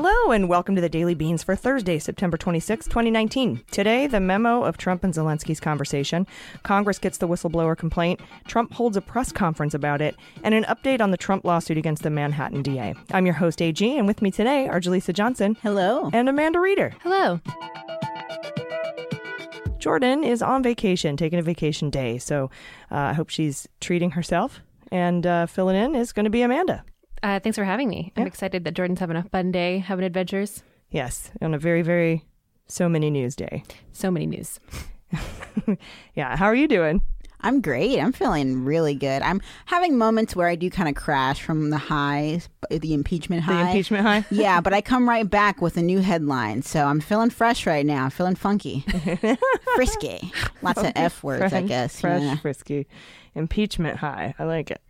Hello and welcome to the Daily Beans for Thursday, September 26, 2019. Today, the memo of Trump and Zelensky's conversation. Congress gets the whistleblower complaint. Trump holds a press conference about it, and an update on the Trump lawsuit against the Manhattan DA. I'm your host, AG, and with me today are Jaleesa Johnson. Hello. And Amanda Reeder. Hello. Jordan is on vacation, taking a vacation day, so uh, I hope she's treating herself. And uh, filling in is going to be Amanda. Uh, thanks for having me. I'm excited that Jordan's having a fun day, having adventures. Yes, on a very, very so many news day. So many news. Yeah, how are you doing? I'm great. I'm feeling really good. I'm having moments where I do kind of crash from the highs, the impeachment The high. impeachment high? yeah, but I come right back with a new headline. So I'm feeling fresh right now. I'm feeling funky. Frisky. Lots of F words, I guess. Fresh, yeah. frisky, impeachment high. I like it.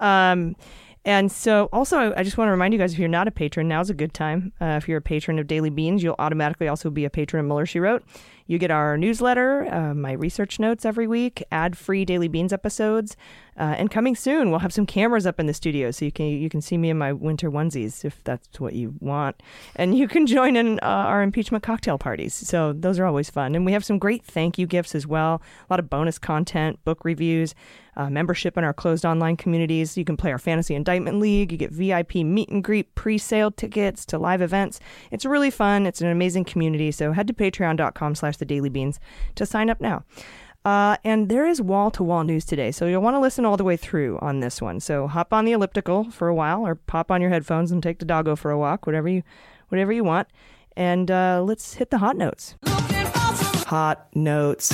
um, and so, also, I- just want to remind you guys: if you're not a patron, now's a good time. Uh, if you're a patron of Daily Beans, you'll automatically also be a patron of Mueller She Wrote. You get our newsletter, uh, my research notes every week, ad-free Daily Beans episodes, uh, and coming soon, we'll have some cameras up in the studio, so you can you can see me in my winter onesies if that's what you want, and you can join in uh, our impeachment cocktail parties. So those are always fun, and we have some great thank you gifts as well. A lot of bonus content, book reviews, uh, membership in our closed online communities. You can play our fantasy indictment league. You get VIP meet and greet, pre-sale tickets to live events. It's really fun. It's an amazing community. So head to patreon.com slash the daily beans to sign up now. Uh, and there is wall to wall news today, so you'll want to listen all the way through on this one. So hop on the elliptical for a while, or pop on your headphones and take the doggo for a walk, whatever you, whatever you want. And uh, let's hit the hot notes. Hot notes.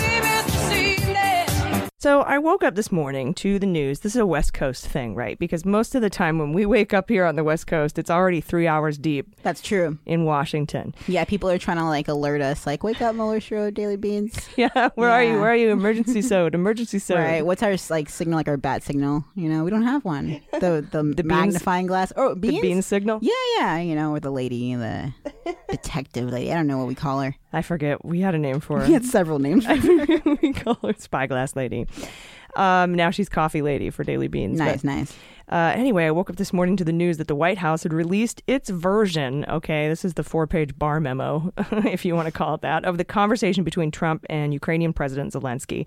So I woke up this morning to the news. This is a West Coast thing, right? Because most of the time when we wake up here on the West Coast, it's already three hours deep That's true. in Washington. Yeah, people are trying to like alert us, like, wake up, Mueller Show, Daily Beans. Yeah, where are you? Where are you? Emergency sode, emergency sode. Right. What's our like signal, like our bat signal? You know, we don't have one. The the, beans- magnifying glass. Oh, beans? The bean signal. Yeah, yeah. You know, or the lady, the detective lady. I don't know what we call her. I forget. We had a name for her. We had several names. we call her Spyglass Lady. Um, now she's Coffee Lady for Daily Beans. but- nice, nice. Uh, anyway, I woke up this morning to the news that the White House had released its version, okay, this is the four page bar memo, if you want to call it that, of the conversation between Trump and Ukrainian President Zelensky.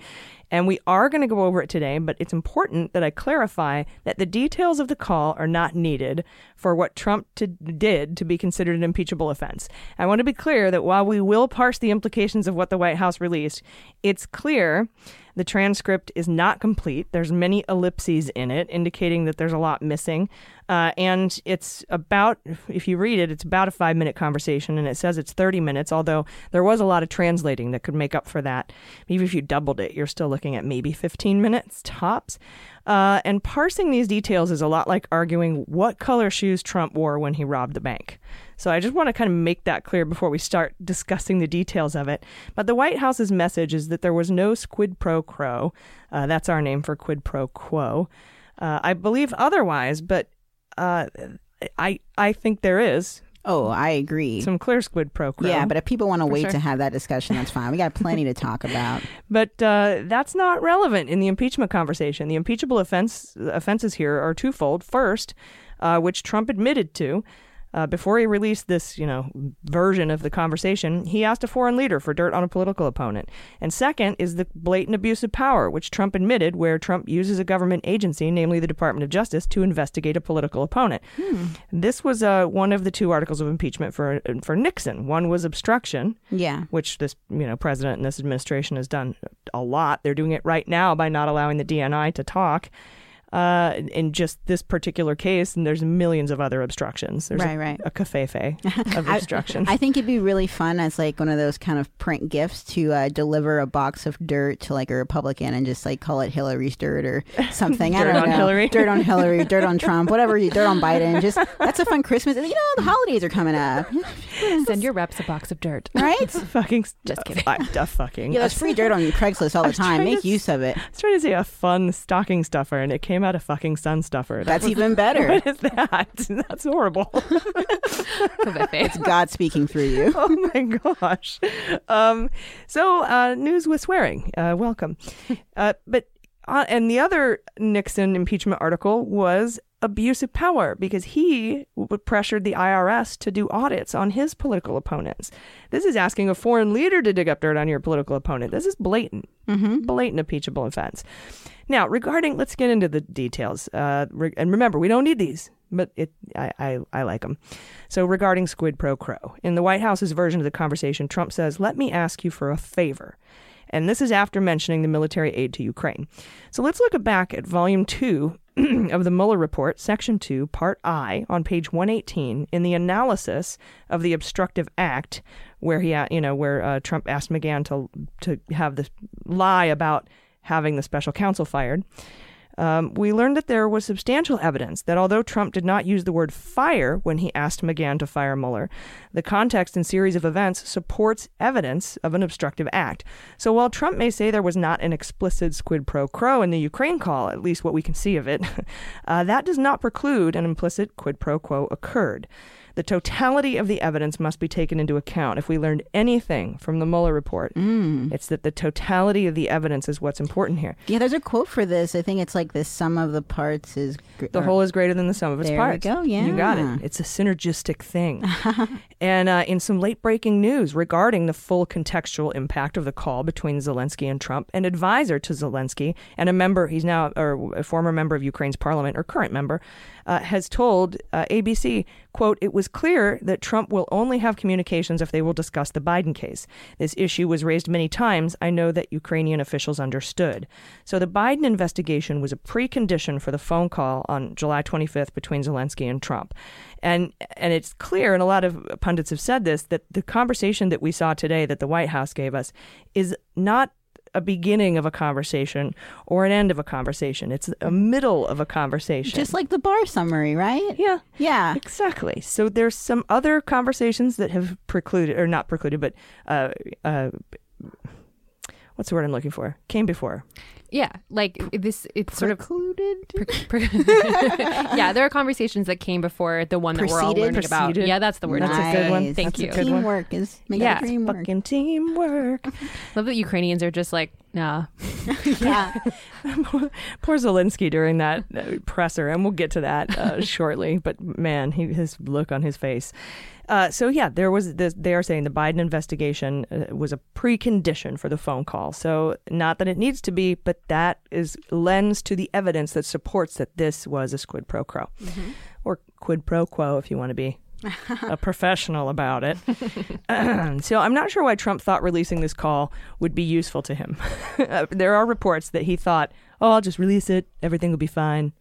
And we are going to go over it today, but it's important that I clarify that the details of the call are not needed for what Trump to, did to be considered an impeachable offense. I want to be clear that while we will parse the implications of what the White House released, it's clear the transcript is not complete. There's many ellipses in it, indicating that there's a lot missing. Uh, and it's about, if you read it, it's about a five minute conversation, and it says it's 30 minutes, although there was a lot of translating that could make up for that. Even if you doubled it, you're still looking at maybe 15 minutes tops. Uh, and parsing these details is a lot like arguing what color shoes Trump wore when he robbed the bank. So I just want to kind of make that clear before we start discussing the details of it. But the White House's message is that there was no squid pro quo. Uh, that's our name for quid pro quo. Uh, I believe otherwise, but uh, I I think there is Oh, I agree. some clear squid pro quo. yeah, but if people want to wait sure. to have that discussion, that's fine. We got plenty to talk about. But uh, that's not relevant in the impeachment conversation. The impeachable offense offenses here are twofold. First, uh, which Trump admitted to. Uh, before he released this, you know, version of the conversation, he asked a foreign leader for dirt on a political opponent. And second is the blatant abuse of power, which Trump admitted, where Trump uses a government agency, namely the Department of Justice, to investigate a political opponent. This was uh, one of the two articles of impeachment for for Nixon. One was obstruction, Yeah. which this you know president and this administration has done a lot. They're doing it right now by not allowing the DNI to talk. Uh, in just this particular case, and there's millions of other obstructions. There's Right, a, right. a covfefe of obstruction. I think it'd be really fun as like one of those kind of print gifts to uh, deliver a box of dirt to like a Republican and just like call it Hillary's dirt or something. I Dirt don't on know. Hillary. Dirt on Hillary, dirt on Trump, whatever. You, dirt on Biden. Just that's a fun Christmas. You know, the holidays are coming up, Send your reps a box of dirt. right? fucking Just kidding. I, uh, fucking. Yeah, there's free dirt on Craigslist all the time. Make to use of it. I was trying to say a fun stocking stuffer, and it came out a fucking sun stuffer. That That's was- even better. What is that? That's horrible. it's God speaking through you. oh my gosh. Um, so, uh, news with swearing. Uh, welcome. Uh, but uh, and the other Nixon impeachment article was abuse of power because he pressured the IRS to do audits on his political opponents. This is asking a foreign leader to dig up dirt on your political opponent. This is blatant, blatant impeachable offense. Now, regarding, let's get into the details. Uh, re- and remember, we don't need these, but it, I, I, I like them. So, regarding squid pro quo, in the White House's version of the conversation, Trump says, "Let me ask you for a favor." And this is after mentioning the military aid to Ukraine. So let's look back at volume two of the Mueller report, section two, part I, on page 118, in the analysis of the obstructive act, where he, you know, where uh, Trump asked McGahn to to have this lie about having the special counsel fired. Um, we learned that there was substantial evidence that although Trump did not use the word fire when he asked McGahn to fire Mueller, the context and series of events supports evidence of an obstructive act. So while Trump may say there was not an explicit squid pro quo in the Ukraine call, at least what we can see of it, uh, that does not preclude an implicit quid pro quo occurred. The totality of the evidence must be taken into account. If we learned anything from the Mueller report, mm. it's that the totality of the evidence is what's important here. Yeah, there's a quote for this. I think it's like the sum of the parts is gr- The whole is greater than the sum of its There we parts. go, Yeah, You got it. It's a synergistic thing. and uh, in some late breaking news regarding the full contextual impact of the call between Zelensky and Trump, an advisor to Zelensky and a member, he's now or a former member of Ukraine's parliament or current member, uh, has told uh, ABC, quote, it was clear that Trump will only have communications if they will discuss the Biden case. This issue was raised many times. I know that Ukrainian officials understood. So the Biden investigation was a precondition for the phone call on July 25th between Zelensky and Trump. And and it's clear, and a lot of pundits have said this, that the conversation that we saw today that the White House gave us is not a beginning of a conversation or an end of a conversation. It's a middle of a conversation. just like the bar summary, right? yeah. Yeah. Exactly. So there's some other conversations that have precluded, or not precluded, but uh, uh, what's the word I'm looking for? Came before. Yeah, like this. It's sort of. Precluded. pre- pre- yeah, there are conversations that came before the one that we're all Preceded? learning about. Preceded. Yeah, that's the word. That's a good one. Nice. Thank That's a you. good one. Teamwork is making Yeah. the dream work. Fucking teamwork. Love that Ukrainians are just like, nah. Yeah. Poor Zelensky during that uh, presser, and we'll get to that uh, shortly. But man, he, his look on his face. Uh, so yeah, there was this. They are saying the Biden investigation uh, was a precondition for the phone call. So not that it needs to be, but that is lends to the evidence that supports that this was a quid pro quo, or quid pro quo, if you want to be a professional about it. so I'm not sure why Trump thought releasing this call would be useful to him. Uh, there are reports that he thought, "Oh, I'll just release it. Everything will be fine."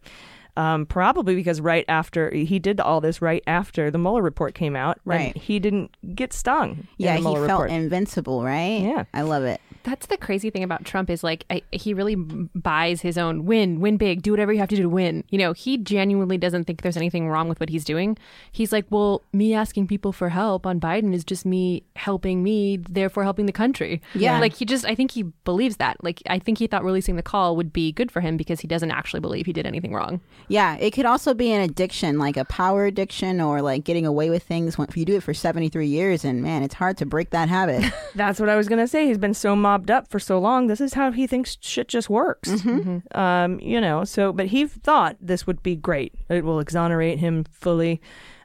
Um, probably because right after he did all this, right after the Mueller report came out, Right. he didn't get stung. in Yeah, he felt report. invincible, right? Yeah. I love it. That's the crazy thing about Trump is like I, he really buys his own win, win big, do whatever you have to do to win. You know, he genuinely doesn't think there's anything wrong with what he's doing. He's like, well, me asking people for help on Biden is just me helping me, therefore helping the country. Yeah. like he just, I think he believes that. Like I think he thought releasing the call would be good for him because he doesn't actually believe he did anything wrong. Yeah, it could also be an addiction, like a power addiction or like getting away with things. When, if you do it for 73 years, and man, it's hard to break that habit. That's what I was gonna say. He's been so mobbed up for so long. This is how he thinks shit just works. Mm-hmm. Um, you know. So, but he thought this would be great. It will exonerate him fully.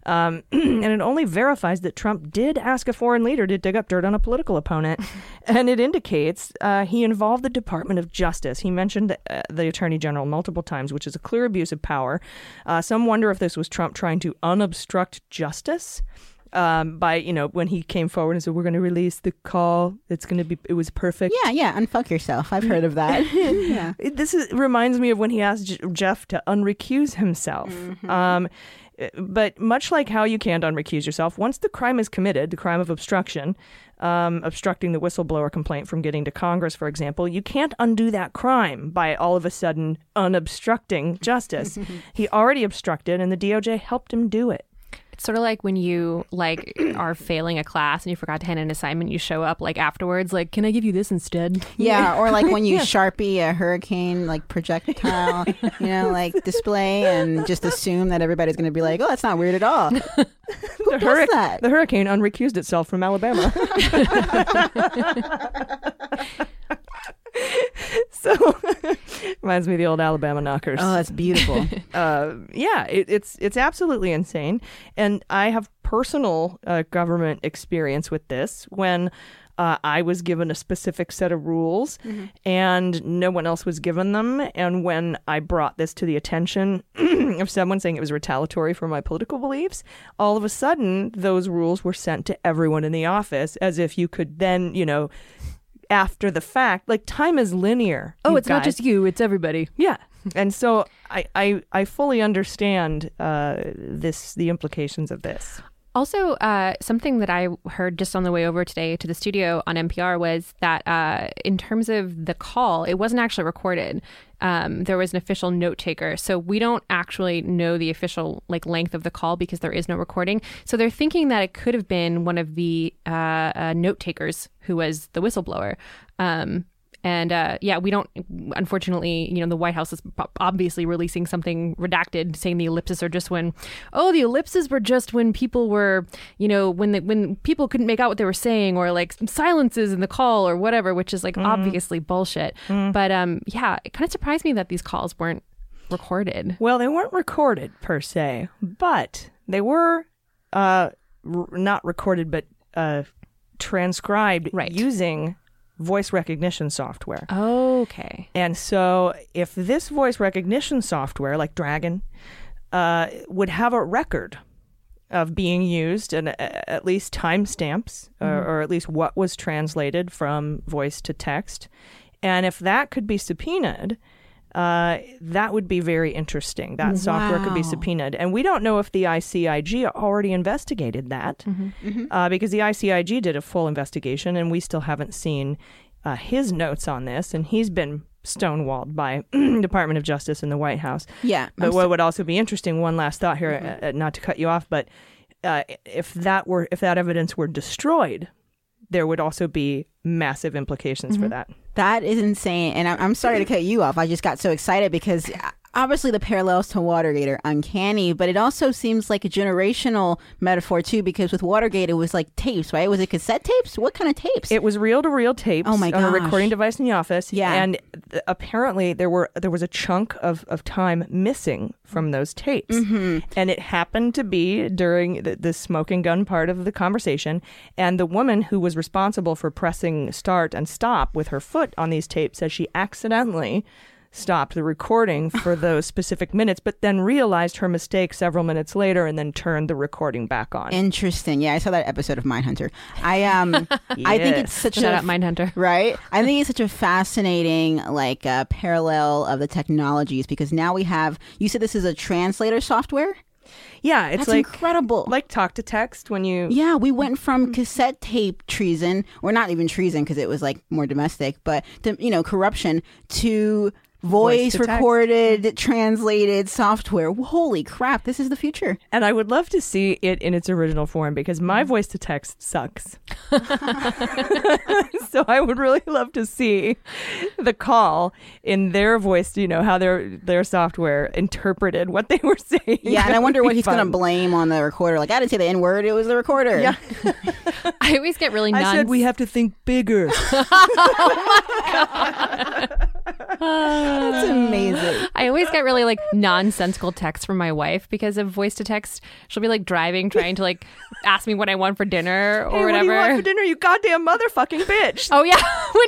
Um, and it only verifies that Trump did ask a foreign leader to dig up dirt on a political opponent, and it indicates uh, he involved the Department of Justice. He mentioned uh, the Attorney General multiple times, which is a clear abuse of power. Uh, some wonder if this was Trump trying to unobstruct justice. Um, by you know when he came forward and said we're going to release the call. It's going to be. It was perfect. Yeah, yeah, unfuck yourself. I've heard of that. yeah. This is, reminds me of when he asked J- Jeff to unrecuse himself. Mm-hmm. Um, eh, but much like how you can't unrecuse yourself, once the crime is committed, the crime of obstruction, um, obstructing the whistleblower complaint from getting to Congress, for example, you can't undo that crime by all of a sudden unobstructing justice. he already obstructed, and the DOJ helped him do it. It's sort of like when you like are failing a class and you forgot to hand in an assignment. You show up like afterwards, like, "Can I give you this instead?" Yeah, or like when you sharpie a hurricane like projectile, you know, like display, and just assume that everybody's going to be like, "Oh, that's not weird at all." Who The, does that? the hurricane unrecused itself from Alabama. so reminds me of the old Alabama knockers. Oh, that's beautiful. uh, yeah, it, it's it's absolutely insane, and I have personal uh, government experience with this when. Uh, I was given a specific set of rules and no one else was given them. And when I brought this to the attention of someone saying it was retaliatory for my political beliefs, all of a sudden those rules were sent to everyone in the office as if you could then, you know, after the fact, like time is linear. Oh, it's not just you; it's everybody. Yeah. And so I, I, I fully understand uh, this the implications of this. Also, uh, something that I heard just on the way over today to the studio on NPR was that uh, in terms of the call, it wasn't actually recorded. Um, there was an official note taker, so we don't actually know the official like length of the call because there is no recording. So they're thinking that it could have been one of the uh, uh, note takers who was the whistleblower. Um, and uh, yeah, we don't. Unfortunately, you know, the White House is obviously releasing something redacted, saying the ellipses are just when, oh, the ellipses were just when people were, you know, when the, when people couldn't make out what they were saying, or like silences in the call or whatever, which is like obviously bullshit. But um, yeah, it kind of surprised me that these calls weren't recorded. Well, they weren't recorded per se, but they were uh, r- not recorded, but uh, transcribed Right. using voice recognition software. Okay. And so, if this voice recognition software, like Dragon, uh, would have a record of being used and uh, at least timestamps, or, or at least what was translated from voice to text, and if that could be subpoenaed, uh, that would be very interesting. That software could be subpoenaed, and we don't know if the ICIG already investigated that uh, because the ICIG did a full investigation, and we still haven't seen uh, his notes on this, and he's been stonewalled by Department of Justice and the White House. yeah, But I'm what so- would also be interesting, one last thought here, uh, uh, not to cut you off, but uh, if that were if that evidence were destroyed, there would also be massive implications for that. That is insane. And I'm, I'm sorry to cut you off. I just got so excited because uh, obviously the parallels to Watergate are uncanny, but it also seems like a generational metaphor too, because with Watergate, it was like tapes, right? Was it cassette tapes? What kind of tapes? It was reel to reel tapes Oh my on a recording device in the office. Yeah. And apparently there were there was a chunk of, of time missing from those tapes. Mm-hmm. And it happened to be during the, the smoking gun part of the conversation. And the woman who was responsible for pressing start and stop with her foot on these tapes says she accidentally stopped the recording for those specific minutes, but then realized her mistake several minutes later and then turned the recording back on. Interesting. Yeah, I saw that episode of Mindhunter. I um, I think it's such Shout a out Mindhunter. right? I think it's such a fascinating like uh, parallel of the technologies because now we have. You said this is a translator software. yeah, it's That's like incredible. like talk to text when you Yeah, we went from cassette tape treason, or not even treason because it was like more domestic, but to, you know, corruption to voice to text. recorded, mm. translated software. Holy crap, this is the future. And I would love to see it in its original form because my mm. voice to text sucks. so I would really love to see the call in their voice, you know, how their their software interpreted what they were saying. Yeah, and I wonder what he's going to blame on the recorder. Like, I didn't say the N word, it was the recorder. Yeah. I always get really I said we have to think bigger. Oh That's amazing. I always get really like nonsensical texts from my wife because of voice to text. She'll be like driving, trying to like ask me what I want for dinner or hey, what do whatever. you want for dinner, you goddamn motherfucking bitch? Oh yeah. when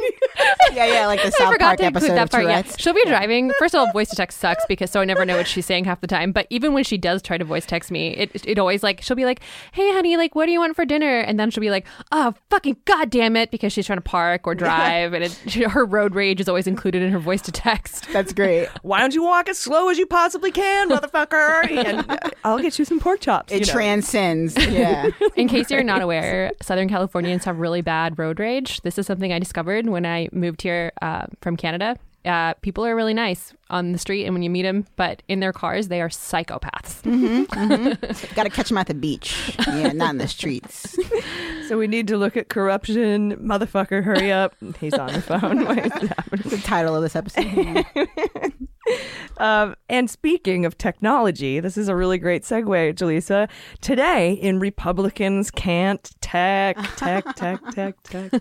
yeah, yeah, like the I South forgot Park to include episode that of part. Yeah, Tourette's. she'll be driving. First of all, voice to text sucks because so I never know what she's saying half the time. But even when she does try to voice text me, it it always like she'll be like, "Hey, honey, like, what do you want for dinner?" And then she'll be like, "Oh, fucking goddamn it," because she's trying to park or drive, and it, she, her road rage is always included in her voice to text. That's great. Why don't you walk as slow as you possibly can, motherfucker? and I'll get you some pork chops. It you know. transcends. Yeah. In case you're not aware, Southern Californians have really bad road rage. This is something I discovered when I moved here uh, from Canada. Uh, people are really nice on the street and when you meet them, but in their cars, they are psychopaths. Got to catch them at the beach. Yeah, not in the streets. So we need to look at corruption. Motherfucker, hurry up. He's on the phone. Wait, That's the title of this episode. Um, and speaking of technology, this is a really great segue, Jaleesa. Today in Republicans Can't Tech, Tech, Tech, Tech, Tech,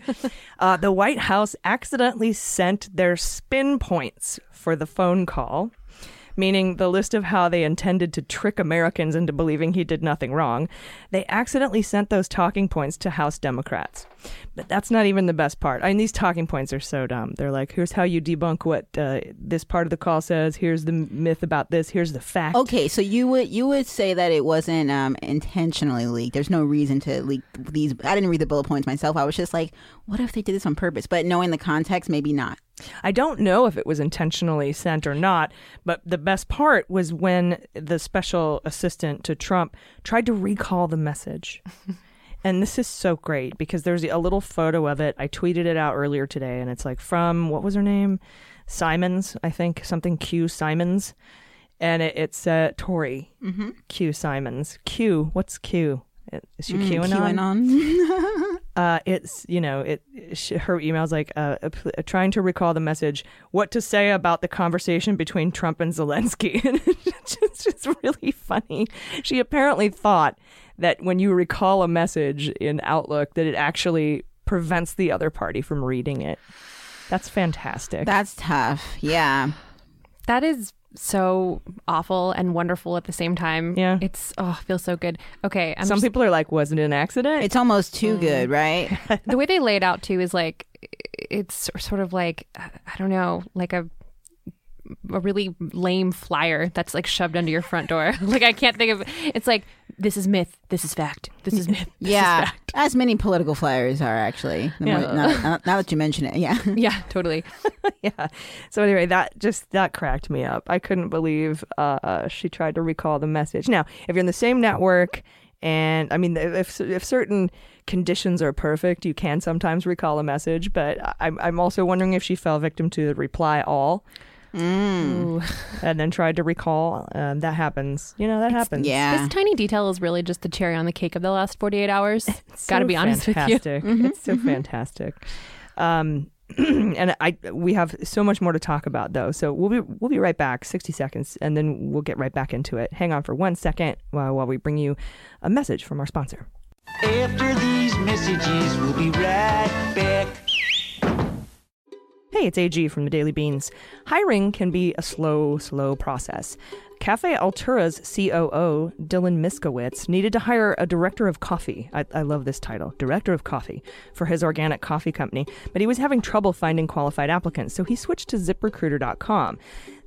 uh, the White House accidentally sent their spin points for the phone call, meaning the list of how they intended to trick Americans into believing he did nothing wrong. They accidentally sent those talking points to House Democrats. But that's not even the best part. I mean, these talking points are so dumb. They're like, here's how you debunk what uh, this part of the call says. Here's the myth about this. Here's the fact. Okay, so you would you would say that it wasn't um, intentionally leaked. There's no reason to leak these. I didn't read the bullet points myself. I was just like, what if they did this on purpose? But knowing the context, maybe not. I don't know if it was intentionally sent or not, but the best part was when the special assistant to Trump tried to recall the message. and this is so great because there's a little photo of it. I tweeted it out earlier today, and it's like from what was her name? Simons, I think, something Q Simons. And it, it's uh, Tori Mm-hmm. Q Simons. Q, what's Q? Is she Mm, QAnon? QAnon. uh, it's you know it sh- her email's like uh, uh, trying to recall the message what to say about the conversation between Trump and Zelensky and it's just, it's really funny she apparently thought that when you recall a message in Outlook that it actually prevents the other party from reading it that's fantastic That's tough. Yeah. That is so awful and wonderful at the same time. Yeah. It's, oh, it feels so good. Okay. I'm some just- people are like "Wasn't it an accident It's almost too mm. good, right? the way they lay it out too is like it's sort of like I don't know, like a a really lame flyer that's like shoved under your front door. like I can't think of it's like this is myth, this is fact, this is myth. this is yeah. fact. As many political flyers are actually. Yeah. more- now, now- that you mention it, yeah. Yeah, totally. yeah. So anyway, that just that cracked me up. I couldn't believe uh, she tried to recall the message. Now, if you're in the same network, and I mean, if if certain conditions are perfect, you can sometimes recall a message. But I'm I'm also wondering if she fell victim to the reply all Ooh. and then tried to recall. Um, that happens. You know, that happens. Yeah. This tiny detail is really just the cherry on the cake of the last 48 hours. It's Got to so be honest with you. fantastic. It's so fantastic. Um, and I we have so much more to talk about though. So we'll be we'll be right back, sixty seconds, and then we'll get right back into it. Hang on for one second while while we bring you a message from our sponsor. After these messages, we'll be right back. Hey, it's AG from the Daily Beans. Hiring can be a slow, slow process. Cafe Altura's COO, Dylan Miskowitz, needed to hire a director of coffee. I, I love this title, director of coffee, for his organic coffee company, but he was having trouble finding qualified applicants, so he switched to ziprecruiter.com.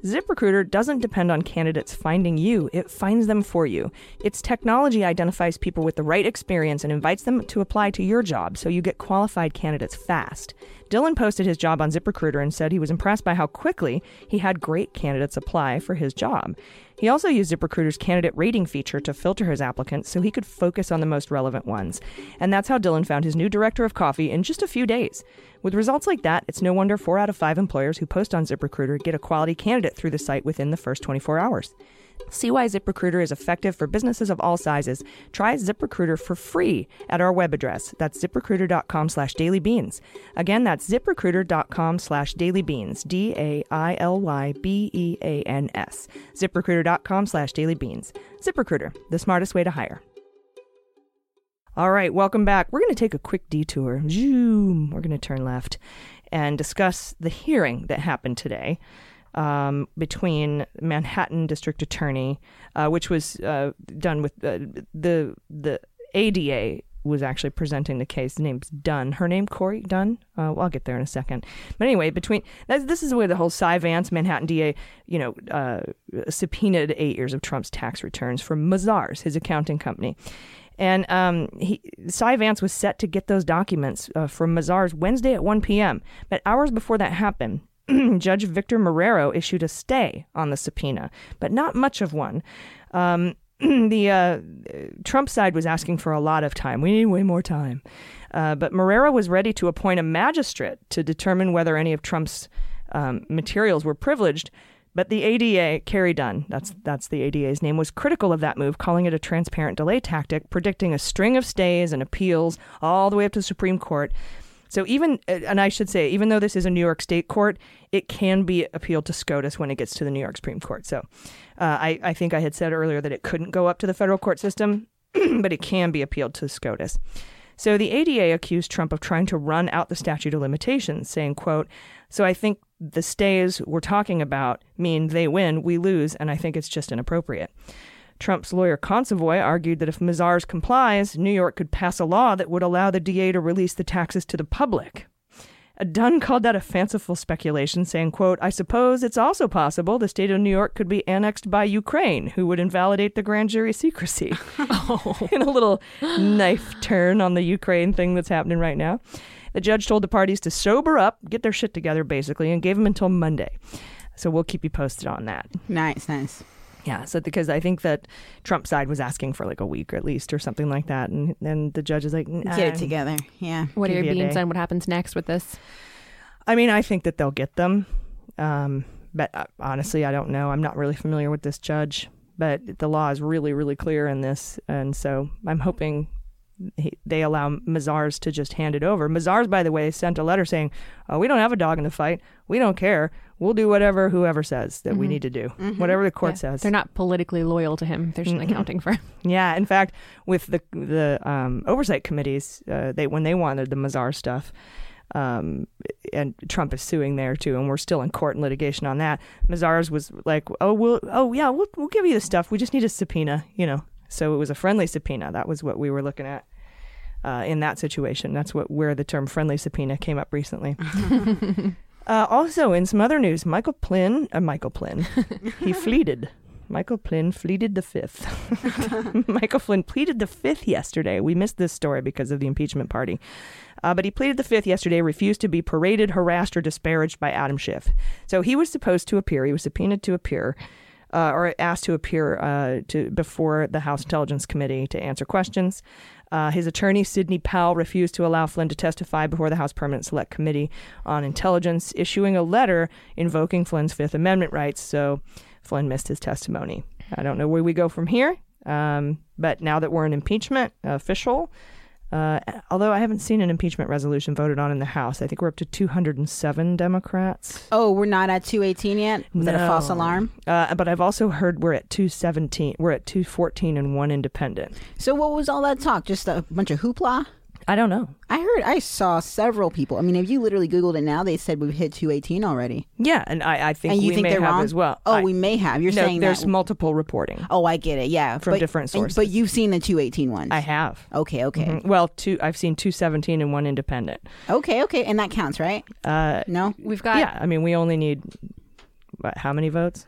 ZipRecruiter doesn't depend on candidates finding you, it finds them for you. Its technology identifies people with the right experience and invites them to apply to your job so you get qualified candidates fast. Dylan posted his job on ZipRecruiter and said he was impressed by how quickly he had great candidates apply for his job. He also used ZipRecruiter's candidate rating feature to filter his applicants so he could focus on the most relevant ones. And that's how Dylan found his new director of coffee in just a few days. With results like that, it's no wonder four out of five employers who post on ZipRecruiter get a quality candidate through the site within the first 24 hours. See why ZipRecruiter is effective for businesses of all sizes. Try ZipRecruiter for free at our web address. That's ziprecruiter.com slash dailybeans. Again, that's ziprecruiter.com slash dailybeans. D-A-I-L-Y-B-E-A-N-S. ZipRecruiter.com slash dailybeans. ZipRecruiter, the smartest way to hire. All right, welcome back. We're going to take a quick detour. Zoom. We're going to turn left and discuss the hearing that happened today um, between Manhattan District Attorney, uh, which was uh, done with uh, the the ADA was actually presenting the case. The name's Dunne. Her name Corey Dunne. Uh, well, I'll get there in a second. But anyway, between this is where the whole Cy Vance, Manhattan DA, you know, uh, subpoenaed eight years of Trump's tax returns from Mazars, his accounting company. And um, he, Cy Vance was set to get those documents uh, from Mazars Wednesday at 1 p.m. But hours before that happened, Judge Victor Marrero issued a stay on the subpoena, but not much of one. Um, the uh, Trump side was asking for a lot of time. We need way more time. Uh, but Marrero was ready to appoint a magistrate to determine whether any of Trump's um, materials were privileged. But the ADA, Carey Dunne, that's that's the ADA's name, was critical of that move, calling it a transparent delay tactic, predicting a string of stays and appeals all the way up to the Supreme Court. So even, uh, and I should say, even though this is a New York State court, it can be appealed to SCOTUS when it gets to the New York Supreme Court. So uh, I, I think I had said earlier that it couldn't go up to the federal court system, but it can be appealed to SCOTUS. So the ADA accused Trump of trying to run out the statute of limitations, saying, quote, so I think the stays we're talking about mean they win, we lose, and I think it's just inappropriate. Trump's lawyer Consovoy argued that if Mazars complies, New York could pass a law that would allow the DA to release the taxes to the public. Dunne called that a fanciful speculation, saying, quote, I suppose it's also possible the state of New York could be annexed by Ukraine, who would invalidate the grand jury secrecy. In a little knife turn on the Ukraine thing that's happening right now. The judge told the parties to sober up, get their shit together, basically, and gave them until Monday. So we'll keep you posted on that. Nice, nice. Yeah, so because I think that Trump side was asking for like a week at least or something like that, and then the judge is like, Get it together. Yeah. What are your you a beans day. on what happens next with this? I mean, I think that they'll get them, um, but uh, honestly, I don't know. I'm not really familiar with this judge, but the law is really, really clear in this, and so I'm hoping he, they allow Mazars to just hand it over. Mazars, by the way, sent a letter saying, oh, "We don't have a dog in the fight. We don't care. We'll do whatever whoever says that we need to do, whatever the court Yeah. says." They're not politically loyal to him. They're just an accounting firm. Yeah, in fact, with the the um, oversight committees, uh, they when they wanted the Mazar stuff, um, and Trump is suing there too, and we're still in court and litigation on that. Mazars was like, "Oh, we'll, oh yeah, we'll we'll give you the stuff. We just need a subpoena, you know." So it was a friendly subpoena. That was what we were looking at. Uh, in that situation, that's what where the term "friendly subpoena" came up recently. uh, also, in some other news, Michael Plyn, uh, Michael Plyn, he fleeted. Michael Plyn pleaded the fifth. Michael Flynn pleaded the fifth yesterday. We missed this story because of the impeachment party. Uh, but he pleaded the fifth yesterday, refused to be paraded, harassed, or disparaged by Adam Schiff. So he was supposed to appear. He was subpoenaed to appear, uh, or asked to appear uh, to before the House Intelligence Committee to answer questions. Uh, his attorney, Sidney Powell, refused to allow Flynn to testify before the House Permanent Select Committee on Intelligence, issuing a letter invoking Flynn's Fifth Amendment rights. So Flynn missed his testimony. I don't know where we go from here, um, but now that we're in impeachment official, uh, although I haven't seen an impeachment resolution voted on in the House, I think we're up to 207 Democrats. Oh, we're not at 218 yet? Was that a false alarm? Uh, but I've also heard we're at 217. We're at 214 and one independent. So what was all that talk? Just a bunch of hoopla? I don't know. I heard, I saw several people. I mean, if you literally Googled it now, they said we've hit 218 already. Yeah, and I, I think and you we think may they're have wrong as well. Oh, I- we may have. You're no, saying there's that. multiple reporting. oh, I get it. Yeah. From but, different and- sources. But you've seen the 218 ones. I have. Okay, okay. Mhm. Well, two. I've seen 217 and one independent. Okay, okay. And that counts, right? Uh, No? We've got. yeah, I mean, we only need what, how many votes?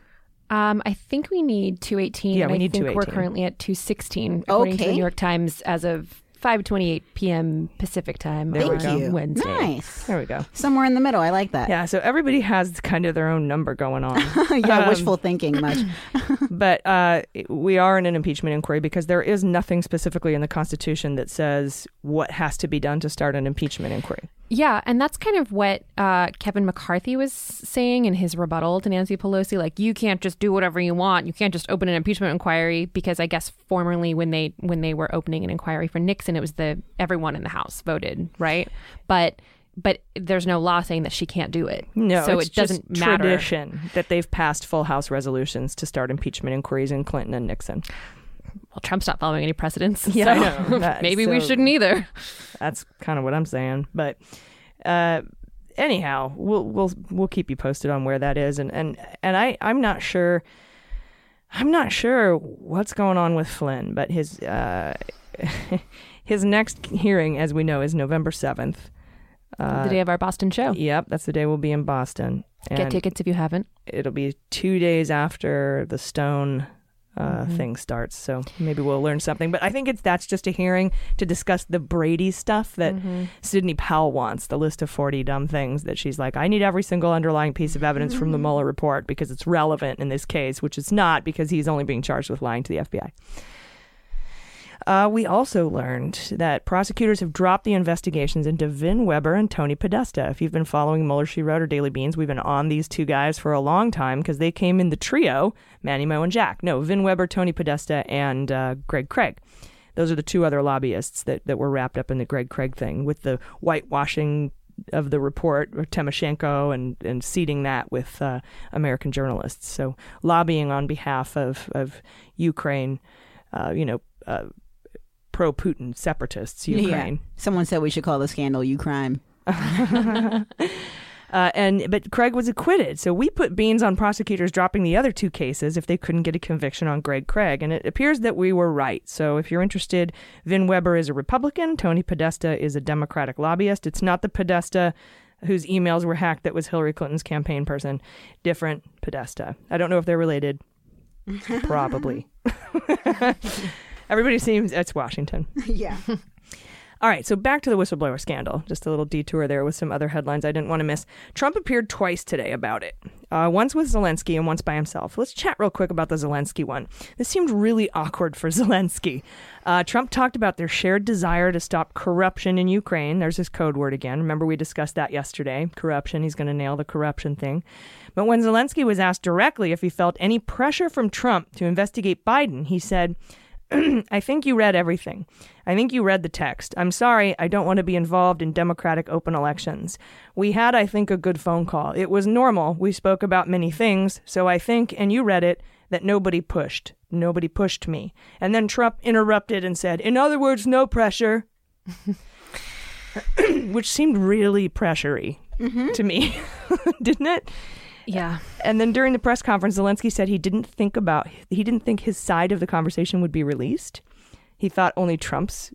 Um, I think we need 218. Yeah, and we I need think We're currently at 216, according to the Okay. New York Times, as of 5:28 p.m. Pacific time There we on go. Thank you. Wednesday. Nice. There we go. Somewhere in the middle. I like that. Yeah, so everybody has kind of their own number going on. yeah, Um, wishful thinking much. but uh, we are in an impeachment inquiry because there is nothing specifically in the Constitution that says what has to be done to start an impeachment inquiry. Yeah, and that's kind of what uh, Kevin McCarthy was saying in his rebuttal to Nancy Pelosi. Like, you can't just do whatever you want. You can't just open an impeachment inquiry because I guess formerly when they when they were opening an inquiry for Nixon, it was the everyone in the House voted right, but but there's no law saying that she can't do it. No, so it's it doesn't matter. tradition that they've passed full House resolutions to start impeachment inquiries in Clinton and Nixon. Well, Trump's not following any precedents. Yeah, so I know. That- maybe we shouldn't either. That's kind of what I'm saying. But uh, anyhow, we'll we'll we'll keep you posted on where that is, and and and I I'm not sure. I'm not sure what's going on with Flynn, but his uh, His next hearing, as we know, is November 7th. Uh, the day of our Boston show. Yep, that's the day we'll be in Boston. Get tickets if you haven't. It'll be two days after the Stone uh, Mhm. thing starts, so maybe we'll learn something. But I think it's that's just a hearing to discuss the Brady stuff that Mhm. Sidney Powell wants, the list of 40 dumb things that she's like, I need every single underlying piece of evidence from the Mueller report because it's relevant in this case, which it's not because he's only being charged with lying to the FBI. Uh, we also learned that prosecutors have dropped the investigations into Vin Weber and Tony Podesta. If you've been following Mueller, She Wrote, or Daily Beans, we've been on these two guys for a long time because they came in the trio, Manny Moe and Jack. No, Vin Weber, Tony Podesta, and uh, Greg Craig. Those are the two other lobbyists that, that were wrapped up in the Greg Craig thing with the whitewashing of the report of Timoshenko and, and seeding that with uh, American journalists. So lobbying on behalf of, of Ukraine, uh, you know, uh, pro Putin separatists, Ukraine. Someone said we should call the scandal "You Crime." Uh, and but Craig was acquitted, so we put beans on prosecutors dropping the other two cases if they couldn't get a conviction on Greg Craig, and it appears that we were right. So if you're interested, Vin Weber is a Republican, Tony Podesta is a Democratic lobbyist. It's not the Podesta whose emails were hacked that was Hillary Clinton's campaign person. Different Podesta. I don't know if they're related. Probably. Everybody seems it's Washington. yeah. All right, so back to the whistleblower scandal. Just a little detour there with some other headlines I didn't want to miss. Trump appeared twice today about it. Uh, once with Zelensky and once by himself. Let's chat real quick about the Zelensky one. This seemed really awkward for Zelensky. Uh, Trump talked about their shared desire to stop corruption in Ukraine. There's his code word again. Remember, we discussed that yesterday. Corruption. He's going to nail the corruption thing. But when Zelensky was asked directly if he felt any pressure from Trump to investigate Biden, he said, I think you read everything. I think you read the text. I'm sorry, I don't want to be involved in democratic open elections. We had, I think, a good phone call. It was normal. We spoke about many things, so I think, and you read it, that nobody pushed. Nobody pushed me. And then Trump interrupted and said, In other words, no pressure. Which seemed really pressury mm-hmm. to me, didn't it? Yeah. And then during the press conference, Zelensky said he didn't think about he didn't think his side of the conversation would be released. He thought only Trump's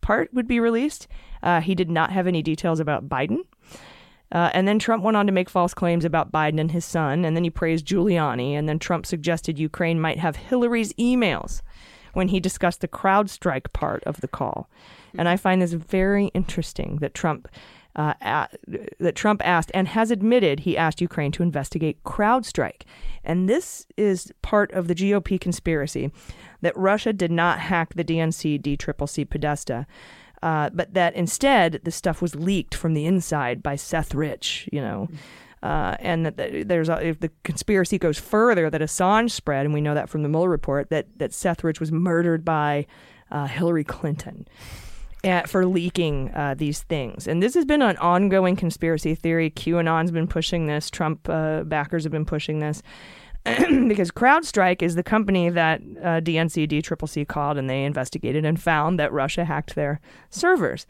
part would be released. Uh, he did not have any details about Biden. Uh, and then Trump went on to make false claims about Biden and his son. And then he praised Giuliani. And then Trump suggested Ukraine might have Hillary's emails when he discussed the CrowdStrike part of the call. And I find this very interesting that Trump uh, a- that Trump asked and has admitted he asked Ukraine to investigate CrowdStrike. And this is part of the GOP conspiracy that Russia did not hack the DNC DCCC Podesta. Uh, but that instead the stuff was leaked from the inside by Seth Rich, you know, uh, and that that there's a, if the conspiracy goes further that Assange spread, and we know that from the Mueller report that that Seth Rich was murdered by uh, Hillary Clinton at, for leaking uh, these things. And this has been an ongoing conspiracy theory. QAnon's been pushing this. Trump uh, backers have been pushing this. because CrowdStrike is the company that uh, DNC DCCC called and they investigated and found that Russia hacked their servers.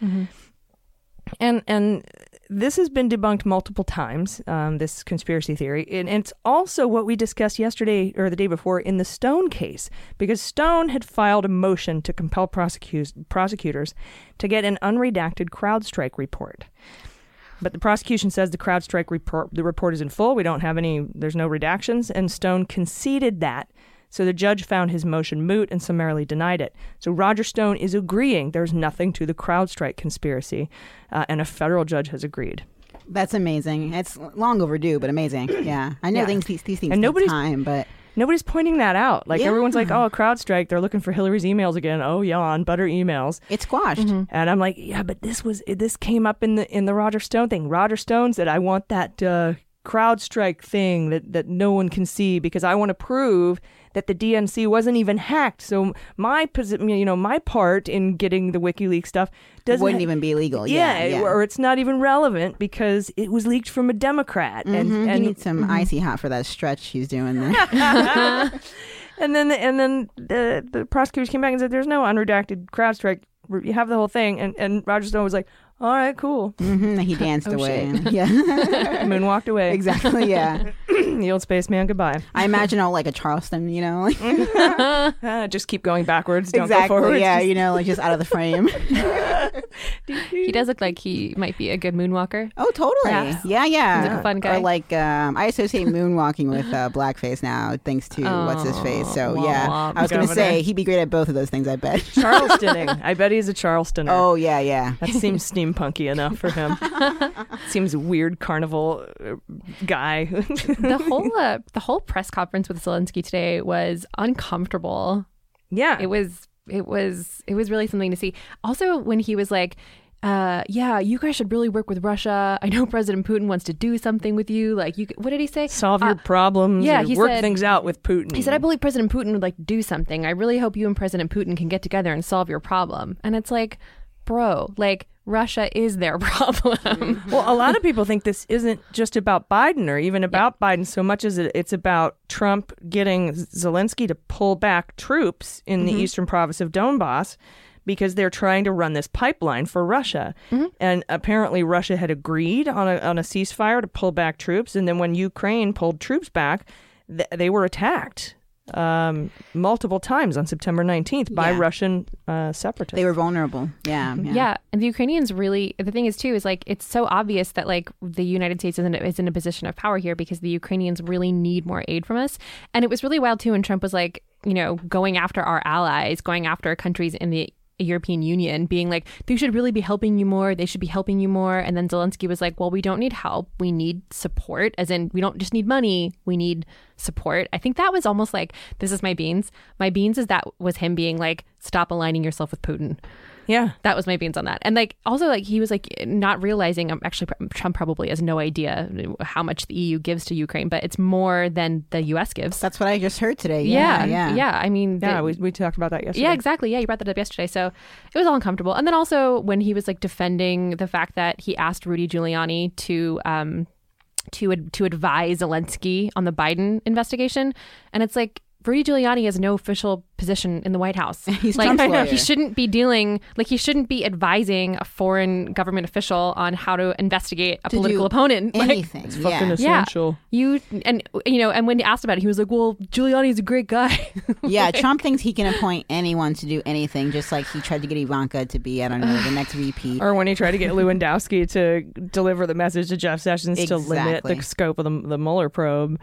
And and this has been debunked multiple times. Um, this conspiracy theory, and it's also what we discussed yesterday or the day before in the Stone case, because Stone had filed a motion to compel prosecutors prosecutors to get an unredacted CrowdStrike report. But the prosecution says the CrowdStrike report the report is in full. We don't have any. There's no redactions, and Stone conceded that. So the judge found his motion moot and summarily denied it. So Roger Stone is agreeing there's nothing to the CrowdStrike conspiracy, uh, and a federal judge has agreed. That's amazing. It's long overdue, but amazing. Yeah, I know Yeah. things these, these things And take nobody's- time, but Nobody's pointing that out. Like everyone's like, Yeah. "Oh, CrowdStrike, they're looking for Hillary's emails again." Oh, yawn, butter emails. it's squashed. And I'm like, yeah, but this was this came up in the in the Roger Stone thing. Roger Stone said, I want that uh, CrowdStrike thing that that no one can see because I want to prove that the DNC wasn't even hacked. So my you know, my part in getting the WikiLeaks stuff doesn't Wouldn't even be legal. yeah, Yeah, yeah. or it's not even relevant because it was leaked from a Democrat. Mhm, And he and needs some icy hot for that stretch he's doing there. and then and then the the prosecutors came back and said there's no unredacted CrowdStrike. You have the whole thing, and and Roger Stone was like, All right, cool. hmm he danced Oh, away. shit. Yeah, Moonwalked away. exactly. Yeah, the old spaceman, goodbye. I imagine all like a Charleston, you know, like, Ah, just keep going backwards. Don't go exactly. forwards. Yeah, you know, like just out of the frame. He does look like he might be a good moonwalker. Oh, totally. Perhaps. Yeah, yeah. He's like a fun guy. Or like, um, I associate moonwalking with uh, blackface now, thanks to what's his face. So womp yeah, womp. I was gonna say he'd be great at both of those things. I bet. Charlestoning. I bet he's a Charlestoner. Oh yeah, yeah. That seems steampunky enough for him. seems weird carnival uh, guy. The whole uh, the whole press conference with Zelensky today was uncomfortable. yeah. It was it was it was really something to see. Also, when he was like. Uh, yeah, you guys should really work with Russia. I know President Putin wants to do something with you. Like, you, what did he say? Solve your Uh, problems. yeah, he work said- things out with Putin. He said, I believe President Putin would like do something. I really hope you and President Putin can get together and solve your problem. And it's like, bro, like Russia is their problem. Well, a lot of people think this isn't just about Biden or even about Biden so much as it, it's about Trump getting Zelensky to pull back troops in the mm-hmm. eastern province of Donbass because they're trying to run this pipeline for Russia. Mm-hmm. And apparently Russia had agreed on a on a ceasefire to pull back troops. And then when Ukraine pulled troops back, th- they were attacked um, multiple times on September 19th by Yeah. Russian uh, separatists. They were vulnerable. Yeah, yeah. Yeah. and the Ukrainians really. The thing is too is like it's so obvious that like the United States is in, is in a position of power here because the Ukrainians really need more aid from us. And it was really wild too when Trump was like, you know, going after our allies, going after countries in the European Union, being like, they should really be helping you more. They should be helping you more. And then Zelensky was like, well, we don't need help. We need support. As in, we don't just need money. We need support. I think that was almost like, this is my beans. My beans is that was him being like, stop aligning yourself with Putin. Yeah. That was my beans on that. And like also like he was like not realizing um, actually Trump probably has no idea how much the EU gives to Ukraine, but it's more than the US gives. That's what I just heard today. Yeah, yeah. yeah. I mean Yeah, the- we, we talked about that yesterday. yeah, exactly. Yeah, you brought that up yesterday. So it was all uncomfortable. And then also when he was like defending the fact that he asked Rudy Giuliani to um to ad- to advise Zelensky on the Biden investigation, and it's like Rudy Giuliani has no official position in the White House. He's like Trump's lawyer. he shouldn't be dealing like he shouldn't be advising a foreign government official on how to investigate a To political do opponent. Like, Anything. It's yeah. fucking Yeah. essential. you and you know, and when he asked about it, he was like, "Well, Giuliani's a great guy." Yeah, Trump thinks he can appoint anyone to do anything, just like he tried to get Ivanka to be, I don't know, the next VP. Or when he tried to get Lewandowski to deliver the message to Jeff Sessions to limit the scope of the, the Mueller probe.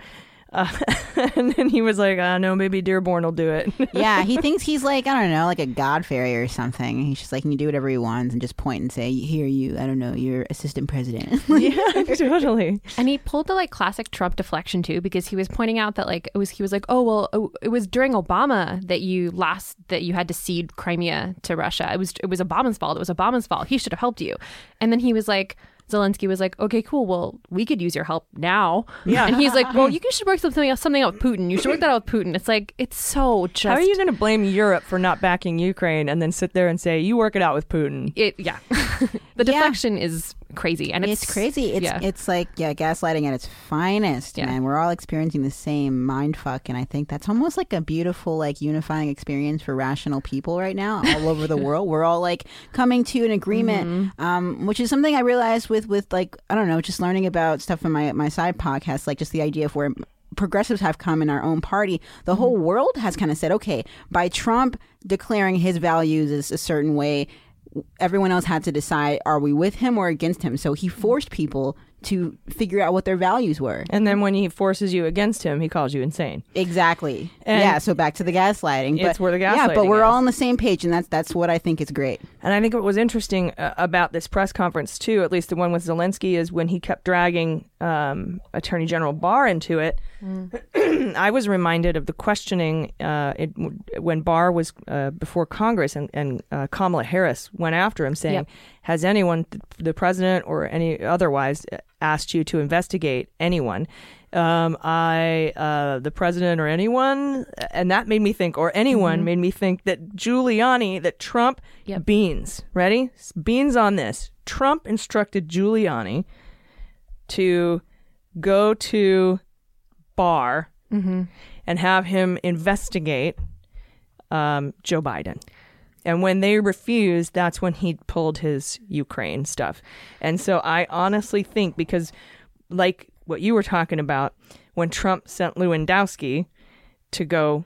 Uh, and then he was like, uh, know, maybe Dearborn will do it. yeah, he thinks he's like, I don't know, like a god fairy or something. He's just like, he can do whatever he wants and just point and say, here, you, I don't know, you're assistant president. yeah, totally. And he pulled the like classic Trump deflection too, because he was pointing out that like it was he was like, oh well, oh, it was during Obama that you lost that you had to cede Crimea to Russia. It was it was Obama's fault. It was Obama's fault. He should have helped you. And then he was like. Zelensky was like, "Okay, cool. Well, we could use your help now." Yeah. and he's like, "Well, you should work something out, something out with Putin. You should work that out with Putin." It's like it's so just. How are you going to blame Europe for not backing Ukraine and then sit there and say, you work it out with Putin? It yeah. the deflection is crazy, and it's, it's crazy. It's yeah. it's like yeah, gaslighting at its finest, Yeah. man. We're all experiencing the same mind fuck, and I think that's almost like a beautiful, like unifying experience for rational people right now, all over the world. We're all like coming to an agreement, Mm-hmm. um, which is something I realized with with like I don't know, just learning about stuff in my my side podcast, like just the idea of where progressives have come in our own party, the whole world has kind of said, okay, by Trump declaring his values as a certain way, everyone else had to decide are we with him or against him. So he forced people to figure out what their values were. And then when he forces you against him, he calls you insane. Exactly. And yeah. So back to the gaslighting. It's but, where the gaslighting. Yeah, but we're is. all on the same page, and that's that's what I think is great. And I think what was interesting uh, about this press conference, too, at least the one with Zelensky, is when he kept dragging um, Attorney General Barr into it. I was reminded of the questioning uh, it, when Barr was uh, before Congress and, and uh, Kamala Harris went after him, saying, Yep. Has anyone, the president or any otherwise, asked you to investigate anyone? Um, I, uh, the president or anyone, and that made me think, or anyone made me think that Giuliani, that Trump, Yep. beans, ready? Beans on this. Trump instructed Giuliani to go to Barr and have him investigate um, Joe Biden. And when they refused, that's when he pulled his Ukraine stuff. And so I honestly think because, like what you were talking about, when Trump sent Lewandowski to go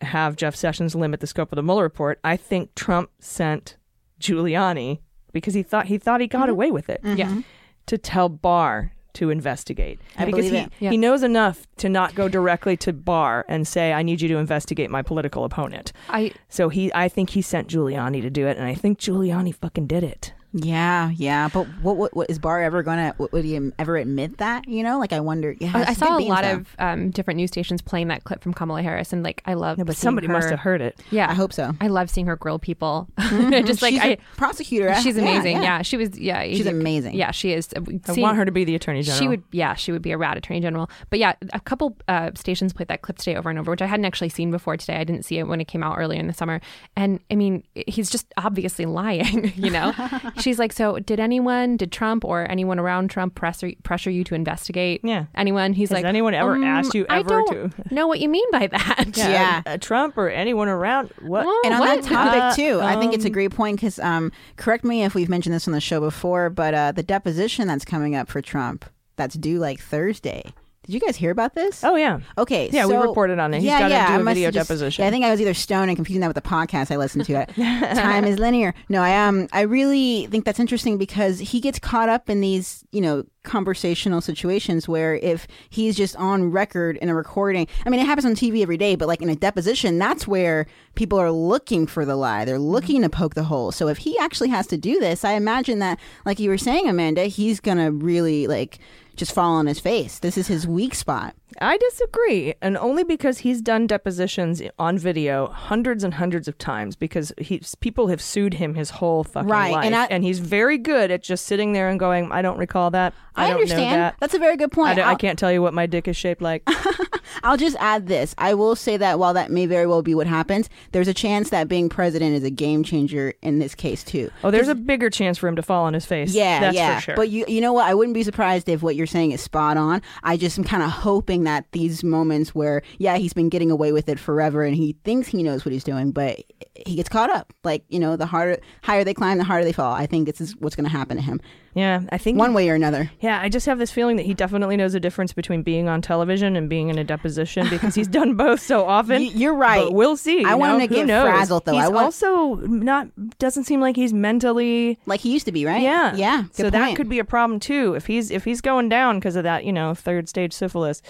have Jeff Sessions limit the scope of the Mueller report, I think Trump sent Giuliani because he thought he thought he got Mm-hmm. away with it. Yeah. To tell Barr to investigate. I because believe he, it. Yeah. he knows enough to not go directly to Barr and say, I need you to investigate my political opponent. I So he I think he sent Giuliani to do it, and I think Giuliani fucking did it. Yeah, yeah. But what, what, what is Barr ever gonna? Would would he ever admit that? You know, like I wonder. Yeah, I, I saw a lot though. of um, different news stations playing that clip from Kamala Harris, and like I love. Yeah, but seeing somebody must have heard it. Yeah, I hope so. I love seeing her grill people. Just like she's I, a prosecutor. she's amazing. yeah. Yeah, she was. Yeah, She's amazing. Yeah, she is. Uh, I seeing- want her to be the attorney general. She would, yeah, she would be a rad attorney general. But yeah, a couple uh, stations played that clip today over and over, which I hadn't actually seen before today. I didn't see it when it came out earlier in the summer. And I mean, he's just obviously lying, you know? She's like, so did anyone, did Trump or anyone around Trump pressure, pressure you to investigate Yeah. anyone? He's Has like, anyone ever "Um, asked you I ever don't to- know what you mean by that. Yeah. uh, Trump or anyone around. What? Well, And on what? that topic Uh, too, I think it's a um, great point because, um, correct me if we've mentioned this on the show before, but uh, the deposition that's coming up for Trump that's due like Thursday. Did you guys hear about this? oh yeah. Okay, Yeah, we reported on it. He's yeah, gotta yeah, do a video just- deposition. Yeah, I think I was either stoned and confusing that with the podcast I listened to. Time is linear. No, I um, I really think that's interesting because he gets caught up in these, you know, conversational situations where if he's just on record in a recording, I mean, it happens on TV every day, but like in a deposition, that's where people are looking for the lie. They're mm-hmm. looking to poke the hole. So if he actually has to do this, I imagine that, like you were saying, Amanda, he's gonna really like just fall on his face. This is his weak spot. I disagree, and only because he's done depositions on video hundreds and hundreds of times. Because he's people have sued him his whole fucking Right, life, and I- he's very good at just sitting there and going, "I don't recall that. I, I, don't understand. know that. That's a very good point. I I'll- can't tell you what my dick is shaped like." I'll just add this. I will say that while that may very well be what happens, there's a chance that being president is a game changer in this case too. oh, there's a bigger chance for him to fall on his face. Yeah, that's yeah. for sure. But you, you know what? I wouldn't be surprised if what you're saying is spot on. I just am kind of hoping that these moments where, yeah, he's been getting away with it forever and he thinks he knows what he's doing, but he gets caught up. Like you know, the harder, higher they climb, the harder they fall. I think this is what's going to happen to him, yeah, I think one way or another. Yeah, I just have this feeling that he definitely knows the difference between being on television and being in a deposition because he's done both so often. Y- you're right. But we'll see. I want him to Who get knows? frazzled, though. He's I want- also not doesn't seem like he's mentally. Like he used to be, right? Yeah, yeah. So good that could be a problem too if he's if he's going down because of that, you know, third stage syphilis.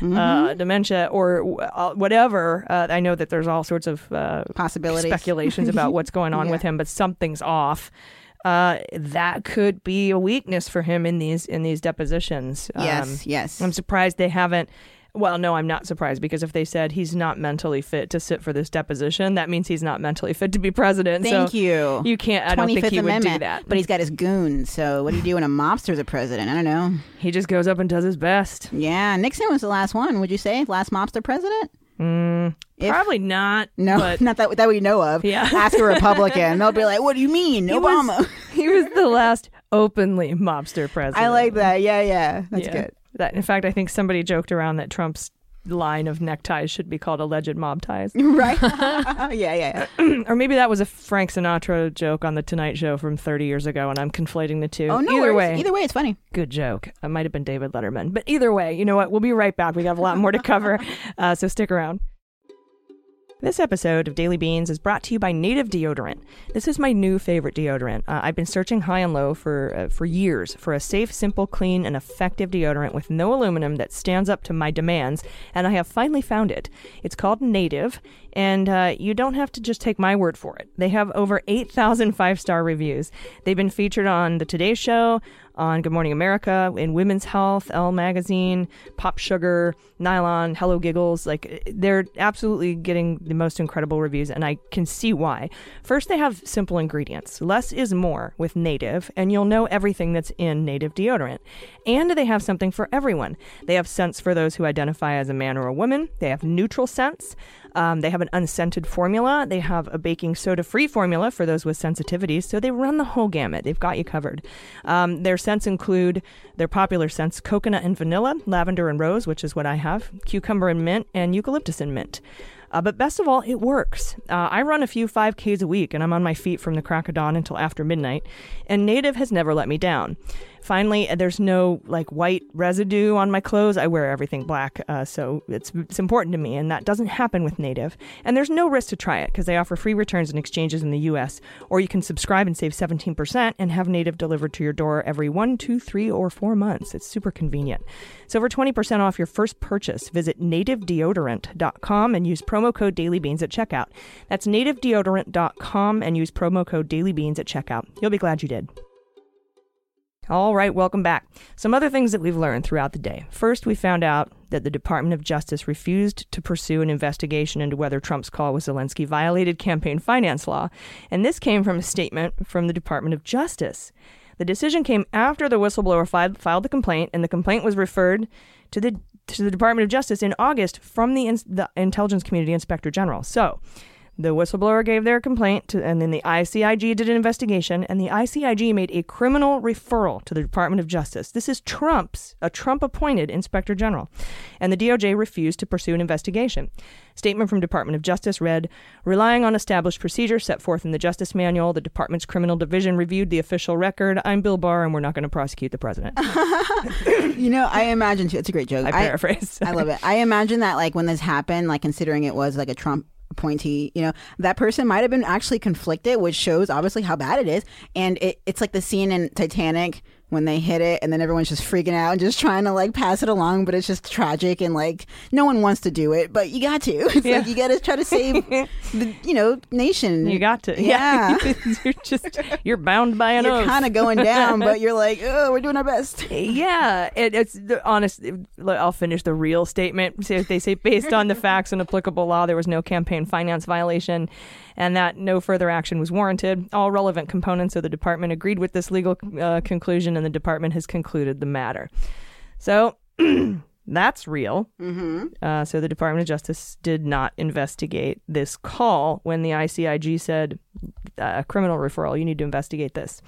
Mm-hmm. Uh, dementia or uh, whatever. Uh, I know that there's all sorts of uh, possibilities. speculations about what's going on Yeah. with him, but something's off. Uh, that could be a weakness for him in these in these depositions. Yes, Um, yes. I'm surprised they haven't. Well, no, I'm not surprised because if they said he's not mentally fit to sit for this deposition, that means he's not mentally fit to be president. Thank so you. You can't. I don't think 25th he would do that. But he's got his goons. So what do you do when a mobster's a president? I don't know. he just goes up and does his best. Yeah, Nixon was the last one. Would you say last mobster president? Mm, If- probably not. No, but not that that we know of. Yeah. Ask a Republican. They'll be like, "What do you mean, He was- Obama?" he was the last openly mobster president. I like that. Yeah, yeah, that's Yeah. good. That in fact, I think somebody joked around that Trump's line of neckties should be called alleged mob ties. Right? yeah, yeah. yeah. or maybe that was a Frank Sinatra joke on the Tonight Show from 30 years ago, and I'm conflating the two. Oh no, either worries. way, either way, it's funny. good joke. It might have been David Letterman, but either way, you know what? We'll be right back. We have a lot more to cover, uh, so stick around. This episode of Daily Beans is brought to you by Native Deodorant. This is my new favorite deodorant. Uh, I've been searching high and low for uh, for years for a safe, simple, clean, and effective deodorant with no aluminum that stands up to my demands, and I have finally found it. It's called Native, and uh, you don't have to just take my word for it. They have over 8,000 five star reviews. They've been featured on The Today Show, on Good Morning America, in Women's Health, Elle Magazine, Pop Sugar, Nylon, Hello Giggles. Like, they're absolutely getting the most incredible reviews, and I can see why. First, they have simple ingredients. Less is more with Native, and you'll know everything that's in Native deodorant. And they have something for everyone. They have scents for those who identify as a man or a woman, they have neutral scents. Um, they have an unscented formula. They have a baking soda free formula for those with sensitivities. So they run the whole gamut. They've got you covered. Um, their scents include their popular scents coconut and vanilla, lavender and rose, which is what I have, cucumber and mint, and eucalyptus and mint. Uh, but best of all, it works. Uh, I run a few 5Ks a week and I'm on my feet from the crack of dawn until after midnight, and Native has never let me down. Finally, there's no like white residue on my clothes. I wear everything black, uh, so it's it's important to me, and that doesn't happen with Native. And there's no risk to try it because they offer free returns and exchanges in the U.S. Or you can subscribe and save 17% and have Native delivered to your door every one, two, three, or four months. It's super convenient. So for 20% off your first purchase, visit nativedeodorant.com and use promo code DailyBeans at checkout. That's nativedeodorant.com and use promo code DailyBeans at checkout. You'll be glad you did. All right, welcome back. Some other things that we've learned throughout the day. First, we found out that the Department of Justice refused to pursue an investigation into whether Trump's call with Zelensky violated campaign finance law. And this came from a statement from the Department of Justice. The decision came after the whistleblower filed, filed the complaint, and the complaint was referred to the to the Department of Justice in August from the, the Intelligence Community Inspector General. So, the whistleblower gave their complaint, to, and then the ICIG did an investigation, and the ICIG made a criminal referral to the Department of Justice. This is Trump's, a Trump appointed inspector general. And the DOJ refused to pursue an investigation. Statement from Department of Justice read Relying on established procedures set forth in the Justice Manual, the Department's criminal division reviewed the official record. I'm Bill Barr, and we're not going to prosecute the president. You know, I imagine too. It's a great joke. I paraphrase. I love it. I imagine that like when this happened, like considering it was like a Trump appointee, you know, that person might have been actually conflicted, which shows obviously how bad it is. And it, it's like the scene in Titanic when they hit it and then everyone's just freaking out and just trying to like pass it along, but it's just tragic and like no one wants to do it, but you got to. It's Yeah. like you got to try to save the, you know, nation. You got to. Yeah. you're just, you're bound by an You're kind of going down, but you're like, oh, we're doing our best. Yeah, it, it's the honest. I'll finish the real statement. So they say based on the facts and applicable law, there was no campaign finance violation, and that no further action was warranted. All relevant components of the department agreed with this legal uh, conclusion, and the department has concluded the matter. So. That's real. Mm-hmm. Uh, so the Department of Justice did not investigate this call when the ICIG said uh, criminal referral. You need to investigate this.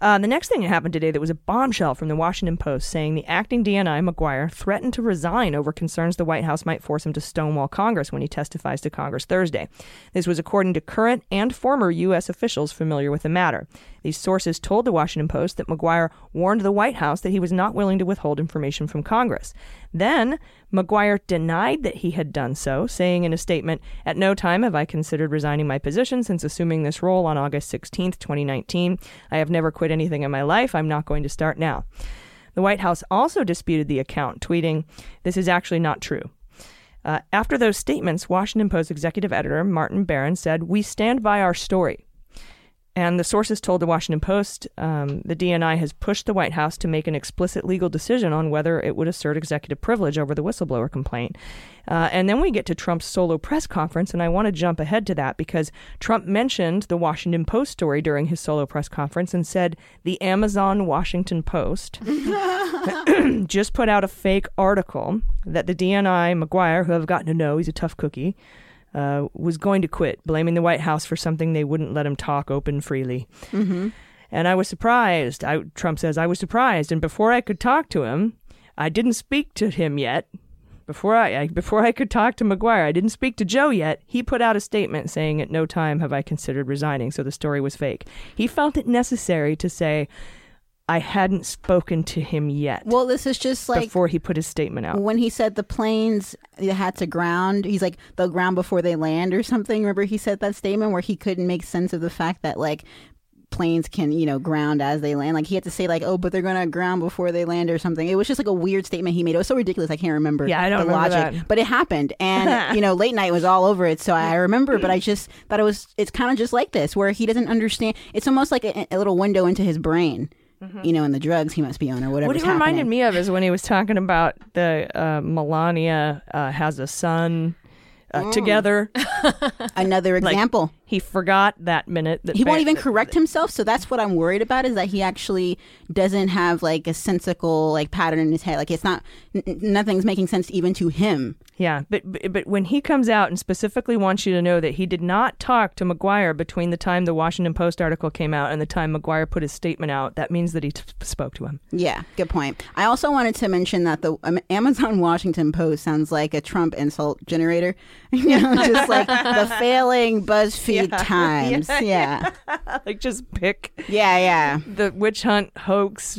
Uh, the next thing that happened today that was a bombshell from the Washington Post saying the acting DNI Maguire threatened to resign over concerns the White House might force him to stonewall Congress when he testifies to Congress Thursday. This was according to current and former U.S. officials familiar with the matter. These sources told the Washington Post that Maguire warned the White House that he was not willing to withhold information from Congress. Then, Maguire denied that he had done so, saying in a statement, At no time have I considered resigning my position since assuming this role on August 16th, 2019. I have never quit anything in my life. I'm not going to start now. The White House also disputed the account, tweeting, This is actually not true. Uh, after those statements, Washington Post executive editor Martin Baron said, We stand by our story. And the sources told the Washington Post um, the DNI has pushed the White House to make an explicit legal decision on whether it would assert executive privilege over the whistleblower complaint. Uh, and then we get to Trump's solo press conference, and I want to jump ahead to that because Trump mentioned the Washington Post story during his solo press conference and said the Amazon Washington Post just put out a fake article that the DNI Maguire, who I've gotten to know, he's a tough cookie, uh, was going to quit, blaming the White House for something they wouldn't let him talk open freely. Mm-hmm. And I was surprised. I, Trump says, I was surprised. And before I could talk to him, I didn't speak to him yet. Before I, I before I could talk to Maguire, I didn't speak to Joe yet. He put out a statement saying, "At no time have I considered resigning." So the story was fake. He felt it necessary to say, "I hadn't spoken to him yet." Well, this is just like before he put his statement out. when he said the planes had to ground. He's like they'll ground before they land or something. Remember he said that statement where he couldn't make sense of the fact that like planes can you know ground as they land. Like he had to say like oh but they're gonna ground before they land or something. It was just like a weird statement he made. It was so ridiculous. I can't remember. Yeah, I don't the remember logic, that. but it happened, and you know late night was all over it. So I remember, but I just thought it was it's kind of just like this where he doesn't understand. It's almost like a, a little window into his brain. You know, and the drugs he must be on or whatever. What it reminded me of is when he was talking about the uh, Melania uh, has a son uh, Mm. together. Another example. He forgot that minute. That he won't even correct himself so that's what i'm worried about is that he actually doesn't have like a sensical like pattern in his head like it's not n- nothing's making sense even to him Yeah, but, but but when he comes out and specifically wants you to know that he did not talk to Maguire between the time the Washington Post article came out and the time Maguire put his statement out, that means that he t- spoke to him. yeah good point i also wanted to mention that the um, amazon washington post sounds like a trump insult generator you know just like the failing buzzfeed times yeah like just pick yeah yeah the witch hunt hoax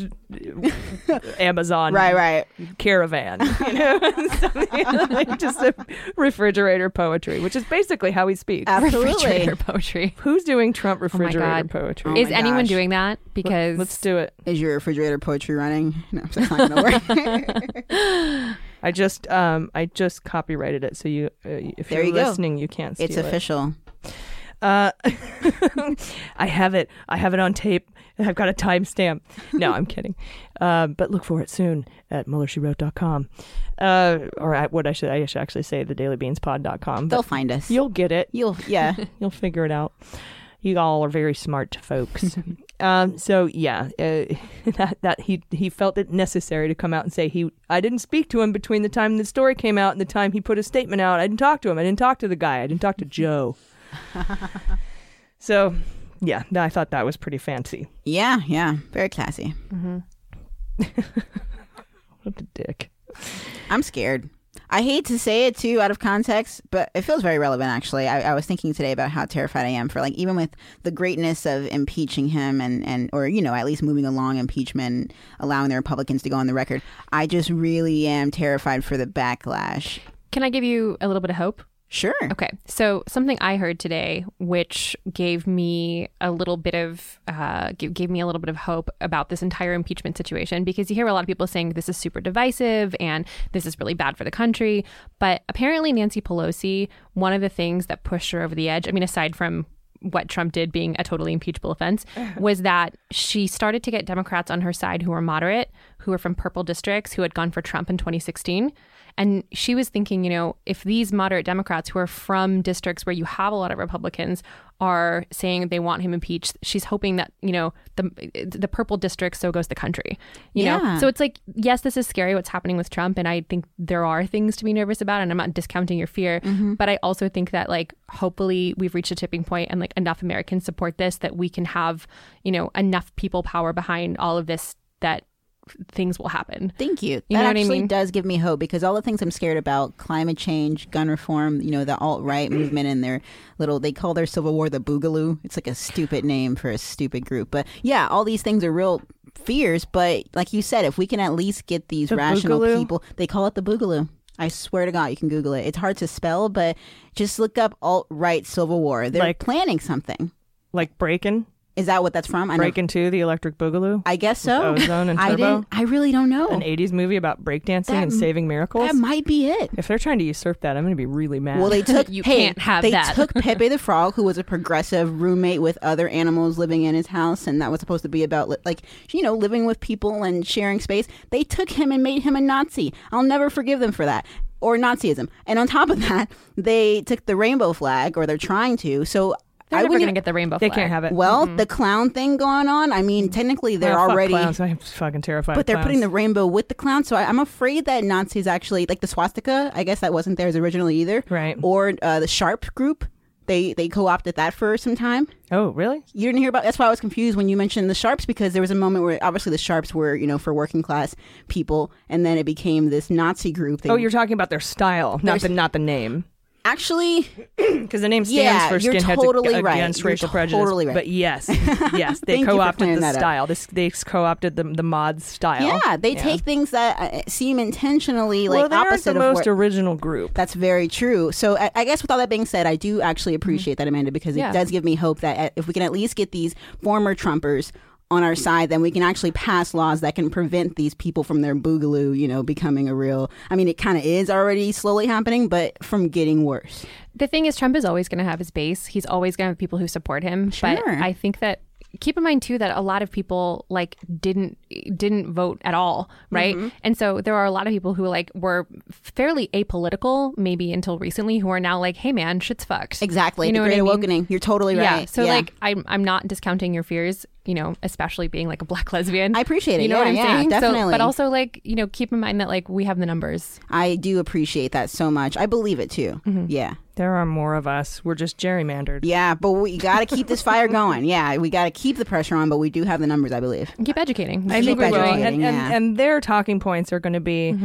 Amazon right right caravan, you know, Something like just a refrigerator poetry, which is basically how he speaks. absolutely Refrigerator poetry. Who's doing Trump refrigerator God. poetry? Oh Is my anyone gosh. doing that? Because Let's do it. is your refrigerator poetry running no that's not gonna work I just um I just copyrighted it, so you uh, if There you're you go. listening, you can't steal it's it. official Uh, I have it. I have it on tape. I've got a timestamp. No, I'm kidding. Uh, but look for it soon at MuellerSheWrote.com. Uh, or at what I should I should actually say thedailybeanspod.com. they'll find us you'll get it. you'll yeah You'll figure it out. You all are very smart folks. um, so yeah, uh, that that he he felt it necessary to come out and say he I didn't speak to him between the time the story came out and the time he put his statement out. I didn't talk to him. I didn't talk to the guy. I didn't talk to Joe. so yeah, I thought that was pretty fancy. Yeah, yeah, very classy. Mm-hmm. What a dick. I'm scared. I hate to say it too out of context, but it feels very relevant actually. I, I was thinking today about how terrified I am for like even with the greatness of impeaching him and, and or you know, at least moving along impeachment, allowing the Republicans to go on the record. I just really am terrified for the backlash. can I give you a little bit of hope? Sure. Okay, so something I heard today, which gave me a little bit of uh, g- gave me a little bit of hope about this entire impeachment situation, because you hear a lot of people saying this is super divisive and this is really bad for the country. But apparently, Nancy Pelosi, one of the things that pushed her over the edge, I mean, aside from what Trump did being a totally impeachable offense, was that she started to get Democrats on her side who were moderate, who were from purple districts, who had gone for Trump in 2016. And she was thinking, you know, if these moderate Democrats who are from districts where you have a lot of Republicans are saying they want him impeached, she's hoping that, you know, the the purple districts, so goes the country. You Yeah. know? So it's like, yes, this is scary what's happening with Trump. And I think there are things to be nervous about. And I'm not discounting your fear. Mm-hmm. But I also think that, like, hopefully we've reached a tipping point and, like, enough Americans support this that we can have, you know, enough people power behind all of this that things will happen. Thank you. You that know what I actually mean? does give me hope because all the things I'm scared about climate change, gun reform, you know, the alt right movement and their little, they call their civil war the Boogaloo. It's like a stupid name for a stupid group. But yeah, all these things are real fears. But like you said, if we can at least get these The rational Boogaloo? people, they call it the Boogaloo. I swear to God, you can Google it. It's hard to spell, but just look up alt right civil war. They're Like- planning something. Like Breakin', Is that what that's from? I never- Breakin' 2, the Electric Boogaloo, I guess so. Ozone and I Turbo? didn't. I really don't know. an 80s movie about breakdancing and saving miracles. That might be it. if they're trying to usurp that, I'm going to be really mad. Well, they took. You hey, can't have they that. took Pepe the Frog, who was a progressive roommate with other animals living in his house, and that was supposed to be about like you know living with people and sharing space. They took him and made him a Nazi. I'll never forgive them for that. Or Nazism. And on top of that, they took the rainbow flag, or they're trying to. So They're I never wouldn't. going to get the rainbow they flag. can't have it. well, the clown thing going on. I mean, technically they're Oh, fuck already. clowns. I'm fucking terrified. But of they're clowns. putting the rainbow with the clown, so I, I'm afraid that Nazis actually like the swastika. I guess that wasn't theirs originally either, Right. Or uh, the Sharp group, they they co-opted that for some time. Oh, really? You didn't hear about. That's why I was confused when you mentioned the Sharps because there was a moment where obviously the Sharps were you know for working class people, and then it became this Nazi group. They, Oh, you're talking about their style, not the not the name. Actually Because the name stands Yeah, for skinheads totally ag- right. against You're racial prejudice. totally right. But yes, yes, they Thank you for co-opted the up. style. This they co-opted the the mod style. yeah, they take things that uh, seem intentionally like well, they opposite the of most what. original group. That's very true. So I, I guess with all that being said, I do actually appreciate that, Amanda, because it Yeah. does give me hope that uh, if we can at least get these former Trumpers on our side, then we can actually pass laws that can prevent these people from their boogaloo, you know, becoming a real. I mean, it kind of is already slowly happening, but from getting worse. The thing is, Trump is always going to have his base. He's always going to have people who support him. But Sure. I think that keep in mind too that a lot of people like didn't didn't vote at all, right? Mm-hmm. And so there are a lot of people who like were fairly apolitical maybe until recently who are now like, hey man, shit's fucked. Exactly. You know the what Great I mean? Awakening. You're totally right. Yeah. right. So like I'm I'm not discounting your fears, you know, especially being like a black lesbian. I appreciate it. You know what I'm yeah, saying? So- definitely. but also like, you know, keep in mind that like we have the numbers. I do appreciate that so much. I believe it too. Mm-hmm. Yeah. There are more of us. We're just gerrymandered. Yeah, but we got to keep this fire going. Yeah, we got to keep the pressure on, but we do have the numbers, I believe. And keep educating. I think we will. And, and, yeah. and their talking points are going to be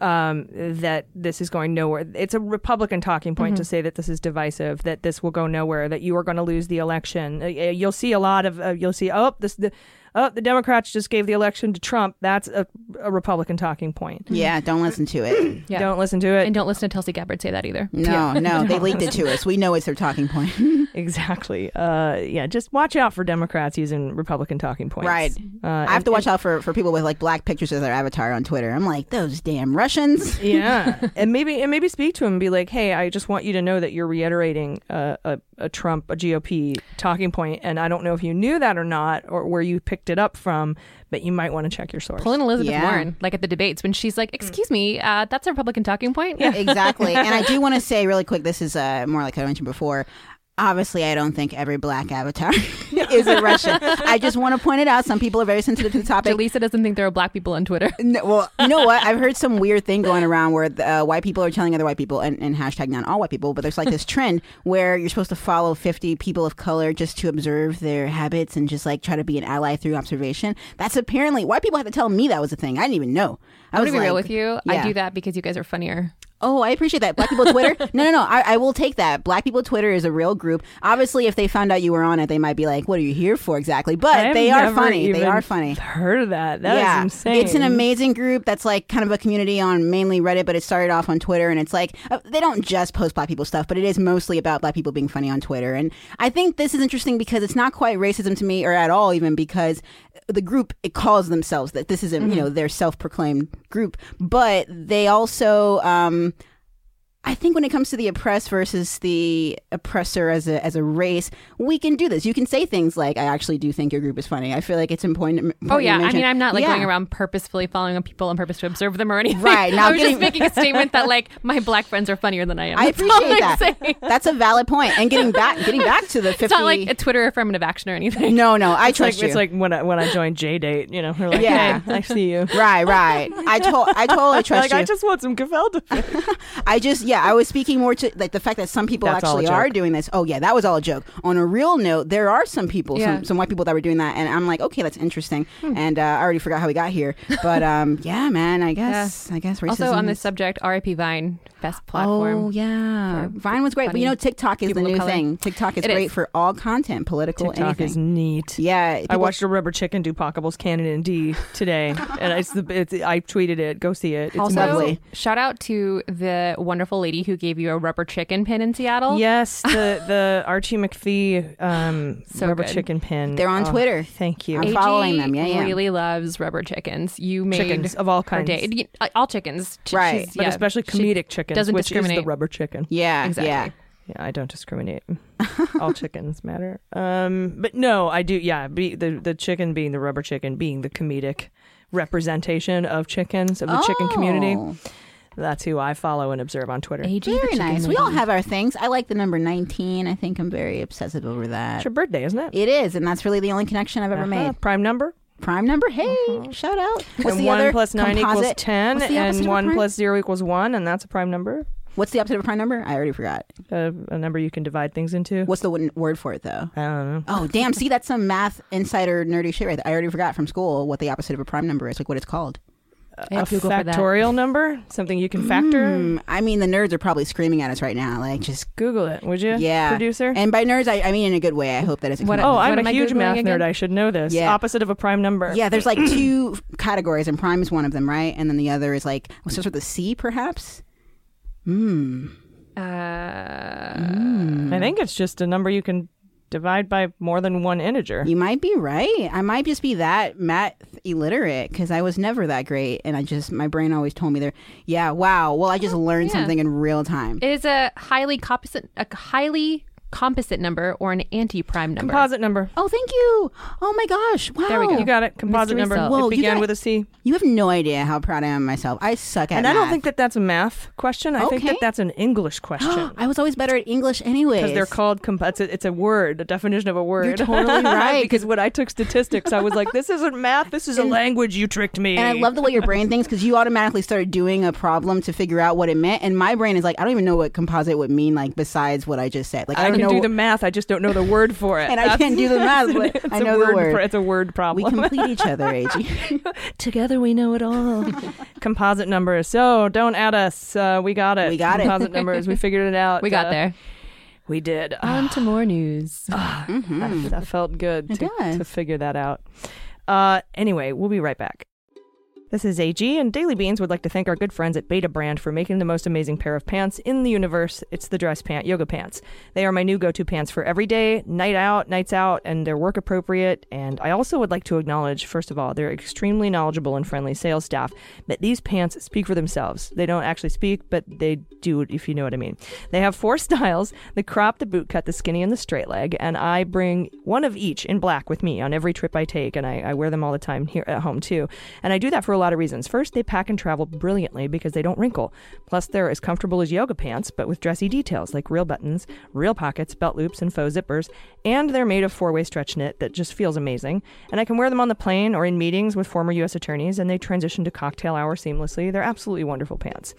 um, that this is going nowhere. It's a Republican talking point to say that this is divisive, that this will go nowhere, that you are going to lose the election. Uh, uh, You'll see a lot of, uh, you'll see, oh, this, the, oh, the Democrats just gave the election to Trump. That's a, a Republican talking point. Yeah, don't listen to it. Yeah. Don't listen to it. And don't listen to Tulsi Gabbard say that either. No, no, they leaked it to us. We know it's their talking point. exactly. Uh, yeah, just watch out for Democrats using Republican talking points. Right. Uh, I have to watch out for, for people with like black pictures of their avatar on Twitter. I'm like, those damn Russians. yeah and maybe and maybe speak to them and be like hey i just want you to know that you're reiterating a, a, a trump a gop talking point and i don't know if you knew that or not or where you picked it up from but you might want to check your source Pulling Elizabeth Yeah. Warren, like at the debates when she's like, "Excuse me, uh, that's a Republican talking point." Yeah, exactly. And I do want to say really quick, this is uh, more like I mentioned before. Obviously, I don't think every black avatar is a Russian. I just want to point it out. Some people are very sensitive to the topic. lisa doesn't think there are black people on Twitter. No, well, you know what? I've heard some weird thing going around where uh, white people are telling other white people, and, and hashtag not all white people, but there's like this trend where you're supposed to follow 50 people of color just to observe their habits and just like try to be an ally through observation. That's apparently white people had to tell me that was a thing. I didn't even know. I I'm was gonna be real with you. yeah. I do that because you guys are funnier. Oh, I appreciate that. Black people Twitter. no, no, no. I, I will take that. Black people Twitter is a real group. Obviously, if they found out you were on it, they might be like, "What are you here for exactly?" But they are funny. They are funny. I've heard of that That is yeah, insane it's an amazing group that's like kind of a community on mainly Reddit, but it started off on Twitter, and it's like uh, they don't just post black people stuff, but it is mostly about black people being funny on Twitter. And I think this is interesting because it's not quite racism to me, or at all even because the group it calls themselves that this is a you know their self-proclaimed group, but they also. Um, I think when it comes to the oppressed versus the oppressor as a as a race, we can do this. You can say things like, "I actually do think your group is funny." I feel like it's important. important Oh to yeah, I mean, I'm not like Yeah. going around purposefully following up people on purpose to observe them or anything. Right, now I was getting- just making a statement that like my black friends are funnier than I am. I That's all appreciate I'm that. saying. That's a valid point. And getting back, getting back to the fifty. It's not like a Twitter affirmative action or anything. no, no, I it's like trust you. it's like when I when I joined JDate, you know, we're like, Yeah. hey, I see you. right, right. I told, I totally trust like you. I just want some gefilte. I just, yeah, I was speaking more to like the fact that some people That's actually are doing this. Oh yeah, that was all a joke. On a real note, there are some people, Yeah. some, some white people that were doing that, and I'm like, okay, that's interesting. Hmm. And uh, I already forgot how we got here, but um, yeah, man, I guess, I guess racism. Also on this is- subject, RIP Vine, best platform. Oh yeah, Vine was great, but you know TikTok is the people new thing. TikTok is It great is. for all content, political, TikTok anything. is neat. yeah, I watched a rubber chicken do Pachelbel's Canon in D today, and it's the it's, I tweeted it. Go see it. It's Also, lovely. shout out to the wonderful lady who gave you a rubber chicken pin in Seattle. Yes, the the Archie McPhee um, So rubber good. chicken pin. They're on Oh, Twitter. Thank you. I'm AG following them. Yeah, yeah. Really loves rubber chickens. You made Chickens of all her kinds. day. Uh, All chickens. Ch- Right. but yeah, especially comedic chickens, doesn't which is the rubber chicken. yeah, Exactly. yeah. Yeah, I don't discriminate. All chickens matter. Um, but no, I do. Yeah, be, the the chicken being the rubber chicken being the comedic representation of chickens of the chicken community. That's who I follow and observe on Twitter. AG Very nice. We all have our things. I like the number 19. I think I'm very obsessive over that. It's your birthday, isn't it? It is, and that's really the only connection I've ever Uh-huh. made. Prime number. Prime number, hey, shout out. What's and the one other plus nine equals ten, What's the opposite and one plus zero equals one, and that's a prime number. What's the opposite of a prime number? I already forgot. Uh, a number you can divide things into. What's the w- word for it though? I don't know. Oh, damn! See, that's some math insider nerdy shit right there. I already forgot from school what the opposite of a prime number is, like what it's called. I A have Google for that. factorial number, something you can factor. Hmm, I mean, the nerds are probably screaming at us right now, like just Google it, would you? yeah, producer. And by nerds, I, I mean in a good way. I hope that it's What- oh, What I'm am a I huge Googling math again? nerd. I should know this. Yeah. Opposite of a prime number. Yeah, there's like two categories, and prime is one of them, right? And then the other is like, what starts with a C, perhaps? Hmm. Uh, I think it's just a number you can divide by more than one integer. You might be right. I might just be that math illiterate because I was never that great, and I just my brain always told me there. Yeah, wow. Well, I just learned yeah. something in real time. it is a highly competent, a highly composite number or an anti-prime number. Composite number. Oh, thank you. Oh my gosh. Wow. There we go. You got it. Composite Mystery number. solved. Whoa, it began got- with a C. You have no idea how proud I am of myself. I suck at And I don't think that that's a math question. I think that that's an English question. I was always better at English anyways. Because they're called, comp- it's, a, it's a word, a definition of a word. You're totally right. because when I took statistics, I was like, this isn't math, this is a language, you tricked me. And I love the way your brain thinks because you automatically started doing a problem to figure out what it meant. And my brain is like, I don't even know what composite would mean, like besides what I just said. Like I, I don't can do the math, I just don't know the word for it. And I can't do the math, but I know the word pro- it's a word problem. we complete each other, AG. Together we know it all. Composite numbers. So don't add us. Uh, we got it. We got it. Composite numbers. We figured it out. we got Uh, there. We did. On to more news. Mhm. that, that felt good to, to figure that out. Uh, anyway, we'll be right back. This is AG, and Daily Beans would like to thank our good friends at Betabrand for making the most amazing pair of pants in the universe. It's the dress pant, yoga pants. They are my new go to pants for every day, night out, nights out, and they're work appropriate. And I also would like to acknowledge, first of all, their extremely knowledgeable and friendly sales staff. But these pants speak for themselves. They don't actually speak, but they do, if you know what I mean. They have four styles the crop, the boot cut, the skinny, and the straight leg. And I bring one of each in black with me on every trip I take, and I, I wear them all the time here at home too. And I do that for a lot of reasons. First, they pack and travel brilliantly because they don't wrinkle. Plus, they're as comfortable as yoga pants, but with dressy details like real buttons, real pockets, belt loops, and faux zippers. And they're made of four way stretch knit that just feels amazing. And I can wear them on the plane or in meetings with former U.S. attorneys, and they transition to cocktail hour seamlessly. They're absolutely wonderful pants.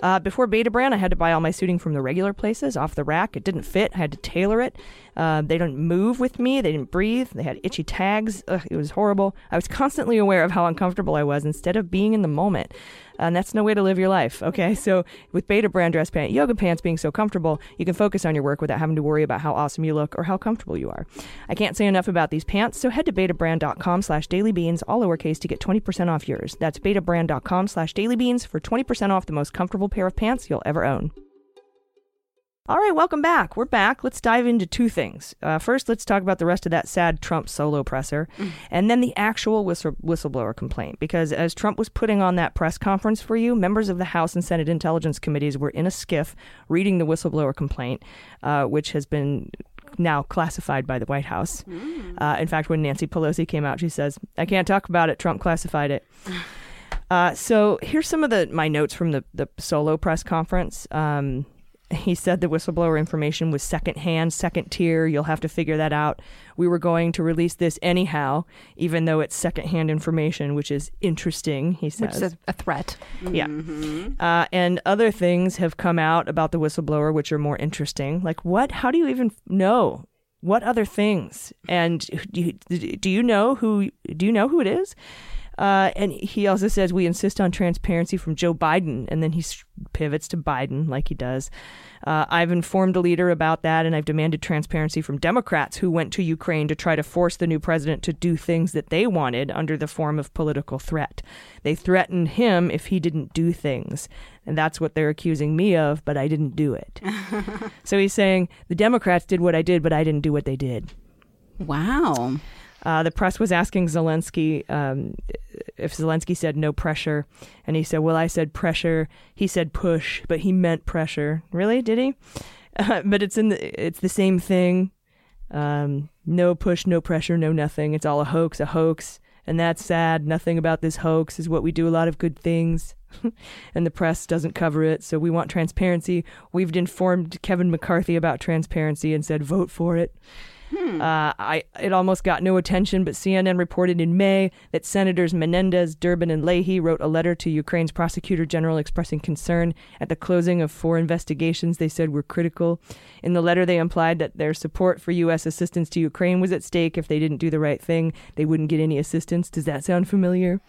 Uh, before Betabrand, I had to buy all my suiting from the regular places off the rack. It didn't fit. I had to tailor it. Uh, they didn't move with me. They didn't breathe. They had itchy tags. Ugh, it was horrible. I was constantly aware of how uncomfortable I was instead of being in the moment. And that's no way to live your life. Okay. So with Betabrand dress pant, yoga pants being so comfortable, you can focus on your work without having to worry about how awesome you look or how comfortable you are. I can't say enough about these pants. So head to betabrand.com slash dailybeans, all lowercase, to get 20% off yours. That's betabrand.com slash dailybeans for 20% off the most comfortable pair of pants you'll ever own. All right, welcome back. We're back. Let's dive into two things. Uh, first, let's talk about the rest of that sad Trump solo presser, and then the actual whistle- whistleblower complaint. Because as Trump was putting on that press conference for you, members of the House and Senate Intelligence Committees were in a SCIF reading the whistleblower complaint, uh, which has been now classified by the White House. Uh, in fact, when Nancy Pelosi came out, she says, "I can't talk about it. Trump classified it." Uh, so here's some of the my notes from the the solo press conference. Um, he said the whistleblower information was secondhand, second tier. You'll have to figure that out. We were going to release this anyhow, even though it's secondhand information, which is interesting. He Which says, is a, a threat. yeah. Uh, and other things have come out about the whistleblower, which are more interesting. Like what? How do you even know? What other things? And do you, do you know who? Do you know who it is? Uh, and he also says we insist on transparency from Joe Biden, and then he pivots to Biden like he does. Uh, I've informed a leader about that, and I've demanded transparency from Democrats who went to Ukraine to try to force the new president to do things that they wanted under the form of political threat. They threatened him if he didn't do things, and that's what they're accusing me of, but I didn't do it. so he's saying the Democrats did what I did, but I didn't do what they did. Wow. Uh, the press was asking Zelensky um, if Zelensky said no pressure, and he said, "Well, I said pressure. He said push, but he meant pressure. Really? Did he? Uh, but it's in the it's the same thing. Um, no push, no pressure, no nothing. It's all a hoax, a hoax, and that's sad. Nothing about this hoax is what we do. A lot of good things." and the press doesn't cover it, so we want transparency. We've informed Kevin McCarthy about transparency and said vote for it. Uh, I it almost got no attention, but CNN reported in May that Senators Menendez, Durbin, and Leahy wrote a letter to Ukraine's prosecutor general expressing concern at the closing of four investigations they said were critical. In the letter, they implied that their support for U.S. assistance to Ukraine was at stake. If they didn't do the right thing, they wouldn't get any assistance. Does that sound familiar?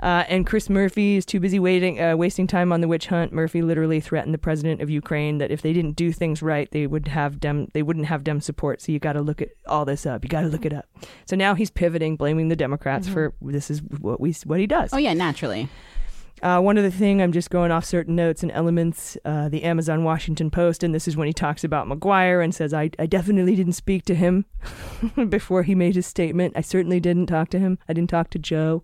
Uh, and Chris Murphy is too busy waiting, uh, wasting time on the witch hunt. Murphy literally threatened the president of Ukraine that if they didn't do things right, they would have dem, they wouldn't have dem support. So you got to look at all this up. You got to look it up. So now he's pivoting, blaming the Democrats for this is what we what he does. Oh yeah, naturally. Uh, one other thing, I'm just going off certain notes and elements. Uh, the Amazon Washington Post, and this is when he talks about Maguire and says, I, I definitely didn't speak to him before he made his statement. I certainly didn't talk to him. I didn't talk to Joe.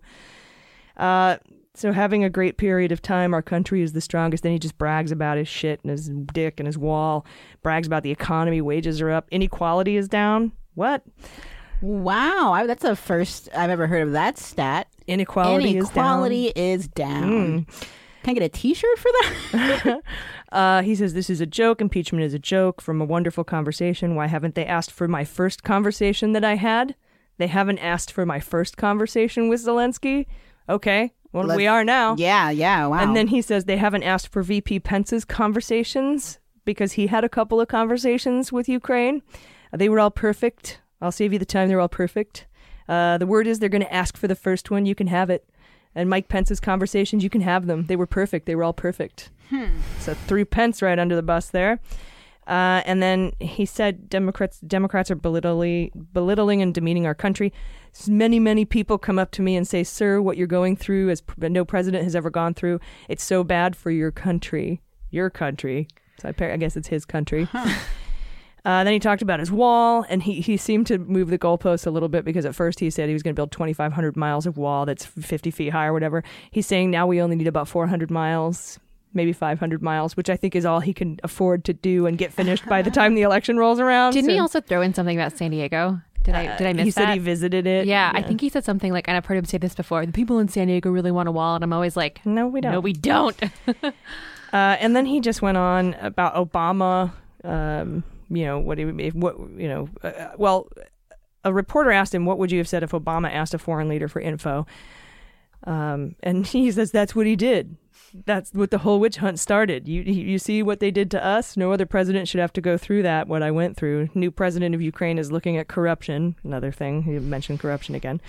Uh, So having a great period of time, our country is the strongest. Then he just brags about his shit and his dick and his wall. Brags about the economy, wages are up, inequality is down. What? Wow, I, that's the first I've ever heard of that stat. Inequality, Inequality is down. Can I get a T-shirt for that? Uh, he says this is a joke. Impeachment is a joke from a wonderful conversation. Why haven't they asked for my first conversation that I had? They haven't asked for my first conversation with Zelensky. Okay, well Let's- we are now. yeah, yeah. Wow. And then he says they haven't asked for VP Pence's conversations because he had a couple of conversations with Ukraine. Uh, They were all perfect. I'll save you the time. They're all perfect. Uh, the word is they're going to ask for the first one. You can have it. And Mike Pence's conversations, you can have them. They were perfect. They were all perfect. So threw Pence right under the bus there. Uh, and then he said Democrats Democrats are belittling, belittling and demeaning our country. Many, many people come up to me and say, "Sir, what you're going through, as pr- no president has ever gone through, it's so bad for your country, your country." So I, I guess it's his country. Uh, then he talked about his wall, and he, he seemed to move the goalposts a little bit because at first he said he was going to build 2,500 miles of wall that's 50 feet high or whatever. He's saying now we only need about 400 miles, maybe 500 miles, which I think is all he can afford to do and get finished by the time the election rolls around. Didn't he also throw in something about San Diego? Did I did I miss that? he that? said he visited it. yeah, I think he said something like, and I've heard him say this before. The people in San Diego really want a wall, and I'm always like, No, we don't. no, we don't. Uh, and then he just went on about Obama. Um, you know what? He, if, what you know? Uh, well, a reporter asked him, "What would you have said if Obama asked a foreign leader for info?" Um, and he says that's what he did. That's what the whole witch hunt started. You you you see what they did to us. No other president should have to go through that. What I went through. New president of Ukraine is looking at corruption. Another thing he mentioned corruption again.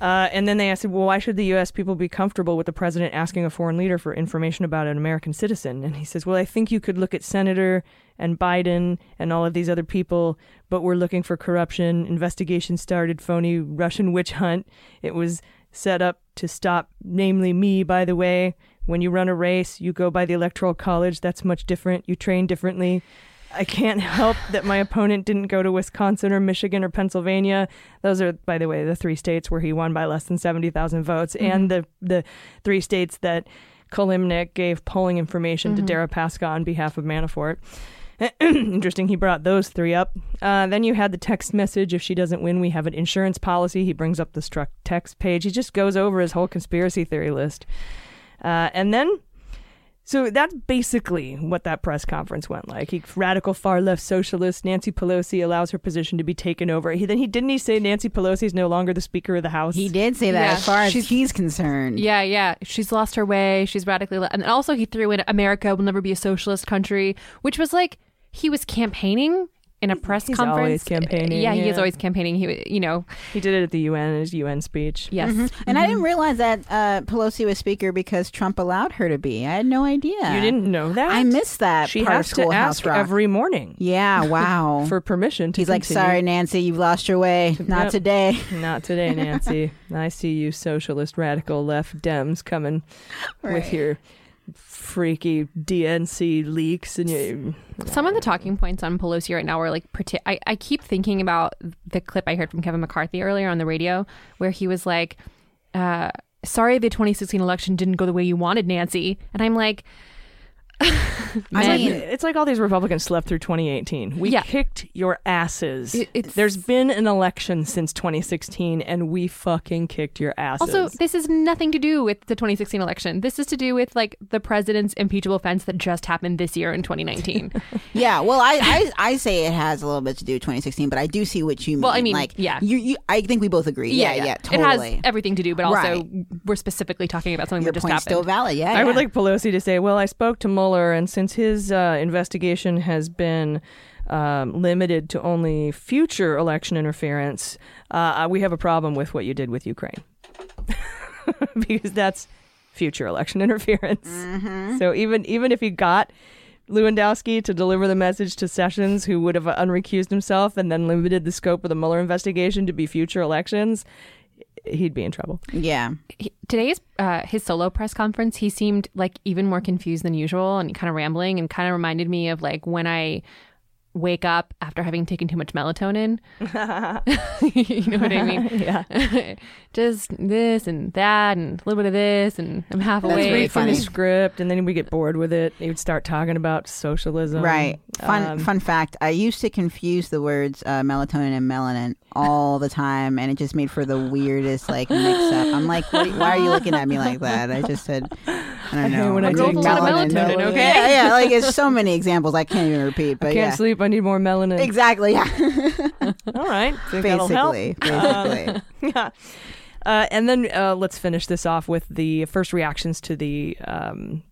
Uh, and then they asked, well, why should the U.S. people be comfortable with the president asking a foreign leader for information about an American citizen? And he says, well, I think you could look at Senator and Biden and all of these other people, but we're looking for corruption. Investigation started, phony Russian witch hunt. It was set up to stop, namely me, by the way. When you run a race, you go by the electoral college. That's much different. You train differently. I can't help that my opponent didn't go to Wisconsin or Michigan or Pennsylvania. Those are, by the way, the three states where he won by less than seventy thousand votes, and the the three states that Kilimnik gave polling information to Dara Deripaska on behalf of Manafort. Interesting. He brought those three up. Uh, then you had the text message. If she doesn't win, we have an insurance policy. He brings up the Strzok text page. He just goes over his whole conspiracy theory list. Uh, and then so that's basically what that press conference went like. He radical far left socialist Nancy Pelosi allows her position to be taken over. He then he didn't he say Nancy Pelosi is no longer the Speaker of the House. he did say that Yeah, as far as she's- he's concerned. yeah, yeah. She's lost her way. She's radically, le- and also he threw in America will never be a socialist country, which was like he was campaigning in a press he's conference. always campaigning, Yeah, he is always campaigning. He, you know, He did it at the UN his UN speech. yes. And I didn't realize that uh, Pelosi was speaker because Trump allowed her to be. I had no idea. You didn't know that? I missed that She part has of to ask Rock. every morning yeah, wow. for permission to He's like, sorry, Nancy, you've lost your way. Not Yep. today. Not today, Nancy. I see you socialist radical left Dems coming with Right. your freaky DNC leaks and you Some of the talking points on Pelosi right now are like, I, I keep thinking about the clip I heard from Kevin McCarthy earlier on the radio where he was like, uh, sorry the 2016 election didn't go the way you wanted, Nancy. And I'm like, It's Man. like, it's like all these Republicans slept through 2018. We Yeah. kicked your asses. It- it's- There's been an election since 2016, and we fucking kicked your asses. Also, this has nothing to do with the 2016 election. This is to do with like the president's impeachable offense that just happened this year in 2019. Yeah, well, I, I I say it has a little bit to do with 2016, but I do see what you mean. Well, I mean, like, yeah. you, you I think we both agree. Yeah, yeah, totally. It has everything to do, but also Right. we're specifically talking about something Your that just point's happened. still valid. Yeah, I would yeah. like Pelosi to say, well, I spoke to Mueller, and since his uh, investigation has been um, limited to only future election interference, uh, we have a problem with what you did with Ukraine. because that's future election interference. So even even if he got Lewandowski to deliver the message to Sessions, who would have unrecused himself and then limited the scope of the Mueller investigation to be future elections, he'd be in trouble. yeah. he- today's uh, his solo press conference, he seemed like even more confused than usual and kind of rambling and kind of reminded me of like when I wake up after having taken too much melatonin. you know what I mean? yeah. Just this and that and a little bit of this and I'm half That's awake. really Read from the script, and then we get bored with it. He would start talking about socialism. Right. Fun Um, fun fact. I used to confuse the words uh, melatonin and melanin all the time, and it just made for the weirdest like mix up. I'm like, what, why are you looking at me like that? I just said, I don't I know. when I I'm take taking a lot of melatonin, okay? Yeah, yeah. Like it's so many examples I can't even repeat. But I can't yeah, sleep. I need more melanin. exactly. Yeah. All right. Think that'll help? basically, basically. yeah. Uh, and then uh, let's finish this off with the first reactions to the um,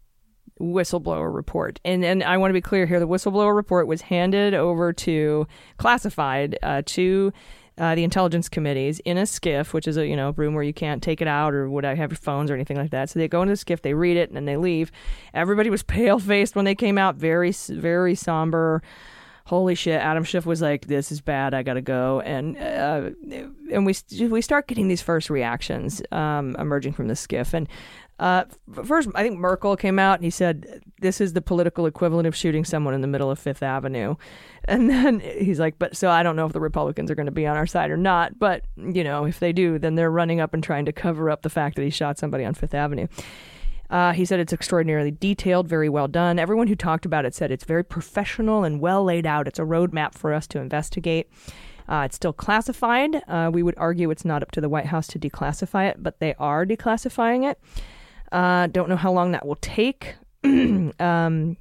whistleblower report. And and I want to be clear here: the whistleblower report was handed over to classified uh, to. Uh, the intelligence committees in a SCIF, which is a you know room where you can't take it out or would I have your phones or anything like that. So they go into the SCIF, they read it, and then they leave. Everybody was pale faced when they came out, very very somber holy shit adam schiff was like this is bad i gotta go. And uh, and we we start getting these first reactions um, emerging from the SCIF. And uh, first i think merkel came out and he said this is the political equivalent of shooting someone in the middle of fifth avenue. And then he's like but so i don't know if the republicans are going to be on our side or not but you know if they do then they're running up and trying to cover up the fact that he shot somebody on fifth avenue uh, he said it's extraordinarily detailed, very well done. Everyone who talked about it said it's very professional and well laid out. It's a roadmap for us to investigate. Uh, it's still classified. Uh, we would argue it's not up to the White House to declassify it, but they are declassifying it. Uh, don't know how long that will take. um,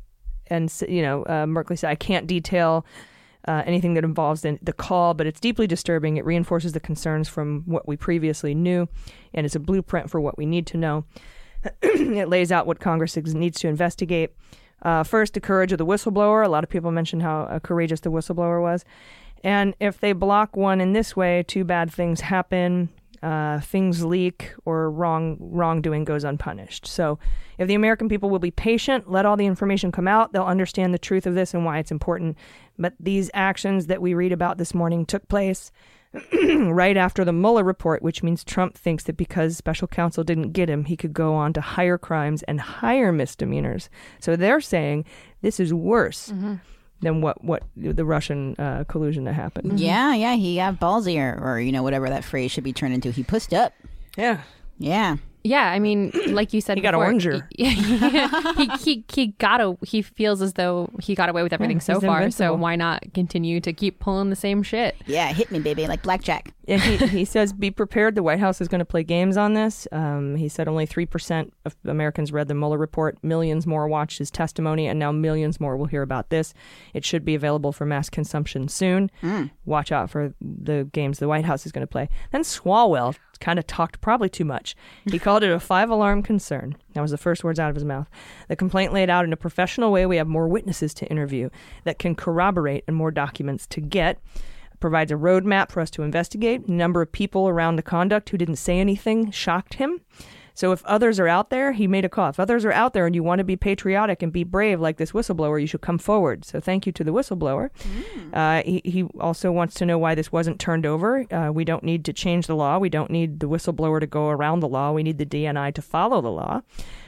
and, you know, uh, Merkley said, I can't detail uh, anything that involves the, the call, but it's deeply disturbing. It reinforces the concerns from what we previously knew, and it's a blueprint for what we need to know it lays out what Congress needs to investigate. Uh, first, the courage of the whistleblower. A lot of people mentioned how uh, courageous the whistleblower was. And if they block one in this way, two bad things happen. Uh, things leak or wrong wrongdoing goes unpunished. So, if the American people will be patient, let all the information come out, they'll understand the truth of this and why it's important. But these actions that we read about this morning took place right after the Mueller report, which means Trump thinks that because special counsel didn't get him, he could go on to higher crimes and higher misdemeanors. So they're saying this is worse than what, what the Russian uh, collusion that happened. Yeah, yeah. He got ballsy, or, or you know whatever that phrase should be turned into. He pushed up. Yeah. Yeah. Yeah, I mean, like you said, He got before, oranger. He, he he he got a. He feels as though he got away with everything so he's far. So why not continue to keep pulling the same shit? Yeah, hit me, baby, like blackjack. And he, he says, be prepared. The White House is going to play games on this. Um, he said only 3% of Americans read the Mueller report. Millions more watched his testimony, and now millions more will hear about this. It should be available for mass consumption soon. Watch out for the games the White House is going to play. Then Swalwell kind of talked probably too much. He called it a five alarm concern. That was the first words out of his mouth. The complaint laid out in a professional way. We have more witnesses to interview that can corroborate and more documents to get provides a roadmap for us to investigate. Number of people around the conduct who didn't say anything shocked him. So if others are out there, he made a call. If others are out there and you want to be patriotic and be brave like this whistleblower, you should come forward. So thank you to the whistleblower. Uh, he, he also wants to know why this wasn't turned over. Uh, we don't need to change the law. We don't need the whistleblower to go around the law. We need the DNI to follow the law.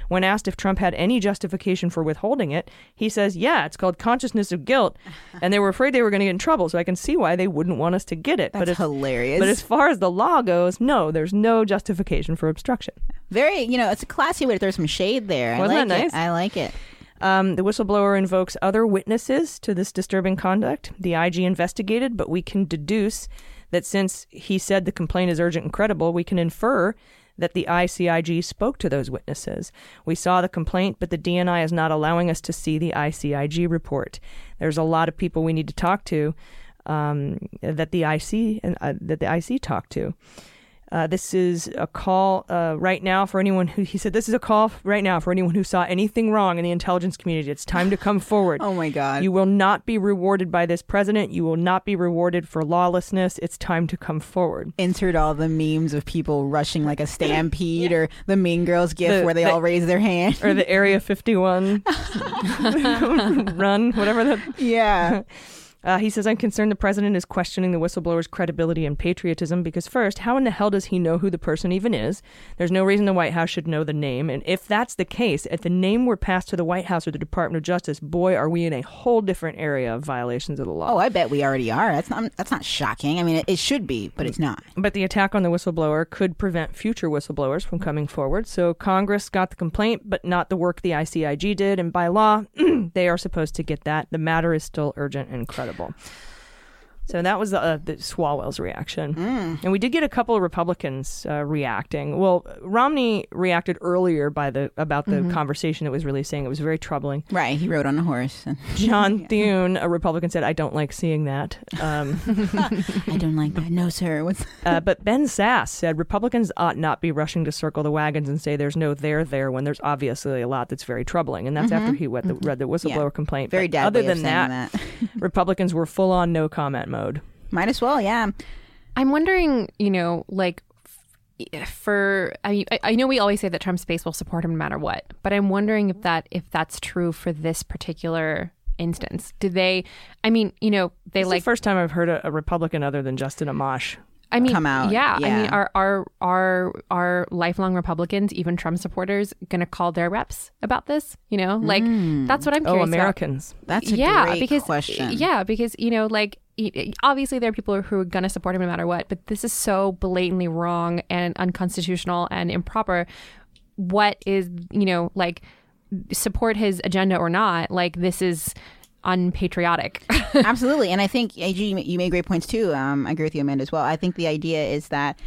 When asked if Trump had any justification for withholding it, he says, Yeah, it's called consciousness of guilt. And they were afraid they were going to get in trouble. So I can see why they wouldn't want us to get it. That's but, as, hilarious. but as far as the law goes, no, there's no justification for obstruction. Very, you know, it's a classy way to throw some shade there. I Wasn't like that it. nice? I like it. Um, the whistleblower invokes other witnesses to this disturbing conduct. The IG investigated, but we can deduce that since he said the complaint is urgent and credible, we can infer that the ICIG spoke to those witnesses. We saw the complaint, but the DNI is not allowing us to see the ICIG report. There's a lot of people we need to talk to um, that the IC uh, that the IC talked to. Uh, this is a call uh, right now for anyone who he said this is a call right now for anyone who saw anything wrong in the intelligence community. It's time to come forward. Oh my God. You will not be rewarded by this president. You will not be rewarded for lawlessness. It's time to come forward. Insert all the memes of people rushing like a stampede or the Mean Girls gif The- where they the- all raise their hand. Or the Area 51 run, whatever that. yeah. Uh, he says, I'm concerned the president is questioning the whistleblower's credibility and patriotism because, first, how in the hell does he know who the person even is? There's no reason the White House should know the name. And if that's the case, if the name were passed to the White House or the Department of Justice, boy, are we in a whole different area of violations of the law. Oh, I bet we already are. That's not that's not shocking. I mean, it, it should be, but it's not. But the attack on the whistleblower could prevent future whistleblowers from coming forward. So Congress got the complaint, but not the work the ICIG did. And by law, they are supposed to get that. The matter is still urgent and credible incredible. So that was uh, the Swalwell's reaction. And we did get a couple of Republicans uh, reacting. Well, Romney reacted earlier by the about the conversation that was really saying it was very troubling. Right. He rode on a horse. John Thune, a Republican, said, I don't like seeing that. Um, I don't like that. No, sir. Uh, but Ben Sasse said Republicans ought not be rushing to circle the wagons and say there's no there there when there's obviously a lot that's very troubling. And that's after he read the, read the whistleblower Yeah. complaint. very dad Other than that, that. Republicans were full on no comment mode. Might as well. Yeah. I'm wondering, you know, like for I, mean, I I know we always say that Trump's base will support him no matter what, but I'm wondering if that if that's true for this particular instance. Do they? I mean, you know, they It's like the first time I've heard a, a Republican other than Justin Amash. I mean, come out, Yeah, I mean, yeah. are are are are lifelong Republicans, even Trump supporters, going to call their reps about this? You know, like hmm. that's what I'm Oh, curious about. Americans. That's a yeah, great because question. yeah, because you know, like y- obviously there are people who are going to support him no matter what, but this is so blatantly wrong and unconstitutional and improper. What is you know like support his agenda or not? Like this is unpatriotic. Absolutely. And I think, AG, you you made great points too. Um, I agree with you, Amanda, as well. I think the idea is that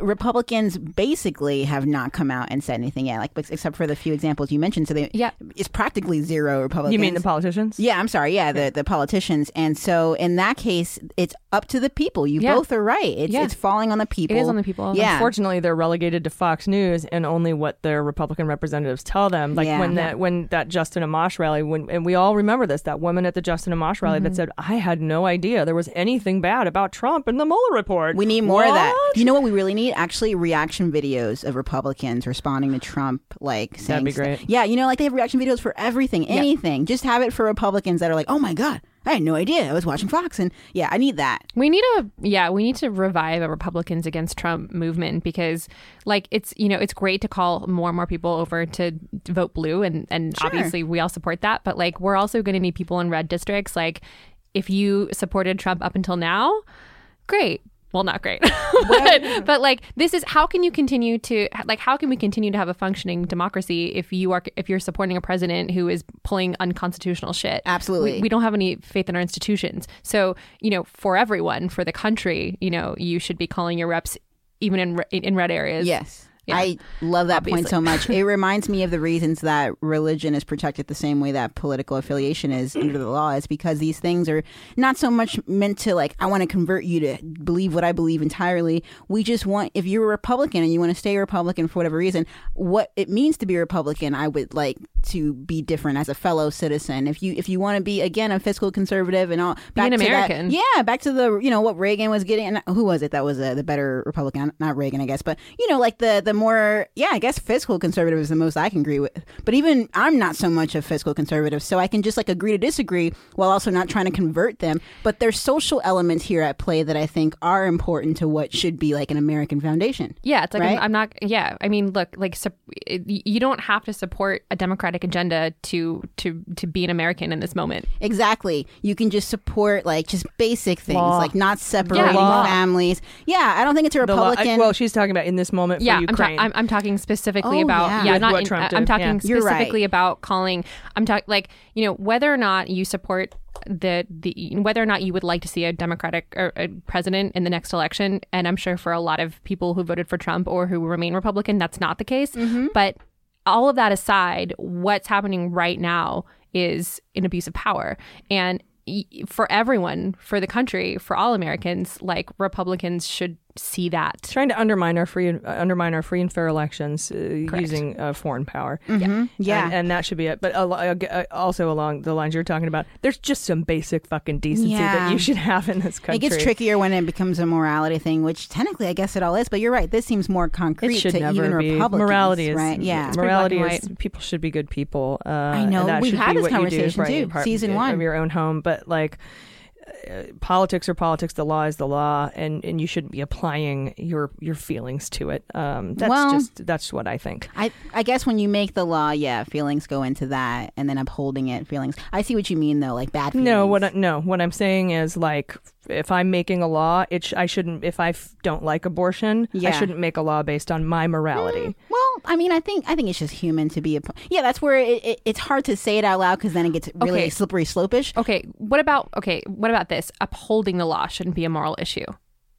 Republicans basically have not come out and said anything yet, like except for the few examples you mentioned. So they, Yeah. it's practically zero Republicans. You mean the politicians? Yeah, I'm sorry. Yeah, the, the politicians. And so in that case, it's up to the people. You Yeah. both are right. It's Yeah. it's falling on the people. It is on the people. Yeah. Unfortunately, they're relegated to Fox News and only what their Republican representatives tell them. Like Yeah. when that when that Justin Amash rally, when and we all remember this, that woman at the Justin Amash rally Mm-hmm. that said, "I had no idea there was anything bad about Trump in the Mueller report." We need more of that. What? You know what we really need? Actually, reaction videos of Republicans responding to Trump, like saying be stuff- great. Yeah, you know, like they have reaction videos for everything, anything. Just have it for Republicans that are like, "Oh my god, I had no idea. I was watching Fox." And yeah, I need that. We need a yeah, we need to revive a Republicans against Trump movement because like it's you know, it's great to call more and more people over to vote blue and and Sure. obviously we all support that, but like we're also going to need people in red districts like if you supported Trump up until now, great. Well, not great. but, but like this is how can you continue to like how can we continue to have a functioning democracy if you are if you're supporting a president who is pulling unconstitutional shit? Absolutely. We, we don't have any faith in our institutions. So, you know, for everyone, for the country, you know, you should be calling your reps even in in red areas. Yes. Yeah. I love that point so much. It reminds me of the reasons that religion is protected the same way that political affiliation is under the law. Is because these things are not so much meant to like I want to convert you to believe what I believe entirely. We just want if you're a Republican and you want to stay a Republican for whatever reason, what it means to be a Republican, I would like to be different as a fellow citizen. If you if you want to be again a fiscal conservative and all back an to that- American. yeah, back to the you know what Reagan was getting. Who was it that was uh, the better Republican? Not Reagan, I guess, but you know, like the the more yeah, I guess fiscal conservative is the most I can agree with. But even I'm not so much a fiscal conservative, so I can just like agree to disagree while also not trying to convert them. But there's social elements here at play that I think are important to what should be like an American foundation. Yeah, it's like Right? I'm, I'm not. Yeah, I mean, look, like sup- it- you don't have to support a democratic agenda to to to be an American in this moment. Exactly. You can just support like just basic things, Law. like not separating Law. families. Yeah, I don't think it's a The law- Republican. well, she's talking about in this moment yeah, for I'm, ta- I'm, I'm talking specifically Oh, about yeah. yeah, not what in- Trump I- did, I'm talking yeah. You're right. specifically about calling. I'm talking like you know whether or not you support the the whether or not you would like to see a Democratic or a president in the next election, and I'm sure for a lot of people who voted for Trump or who remain Republican, that's not the case. Mm-hmm. But all of that aside, what's happening right now is an abuse of power, and for everyone, for the country, for all Americans, like Republicans should see that. trying to undermine our free uh, undermine our free and fair elections uh, using uh, foreign power. Mhm. Yeah. and, and that should be it. But al- uh, uh, also along the lines you're talking about, there's just some basic fucking decency Yeah. that you should have in this country. It gets trickier when it becomes a morality thing, which technically I guess it all is. But you're right. This seems more concrete to never even be. Republicans. Morality is right. Yeah. Morality black is and people should be good people. Uh, I know. and that We've had be this what do conversation, too. part Season one of your own home. But like, politics are politics. The law is the law, and, and you shouldn't be applying your your feelings to it. Um, that's Well- just that's what I think. I, I guess when you make the law, yeah, feelings go into that, and then upholding it, feelings. I see what you mean, though, like bad feelings. No, what I, no, what I'm saying is like if I'm making a law, it sh- I shouldn't. If I f- don't like abortion, I shouldn't make a law based on my morality. Well, I mean, I think I think it's just human to be a. Yeah, that's where it, it, it's hard to say it out loud because then it gets really Okay. slippery slopish. Okay, what about okay? What about this? Upholding the law shouldn't be a moral issue.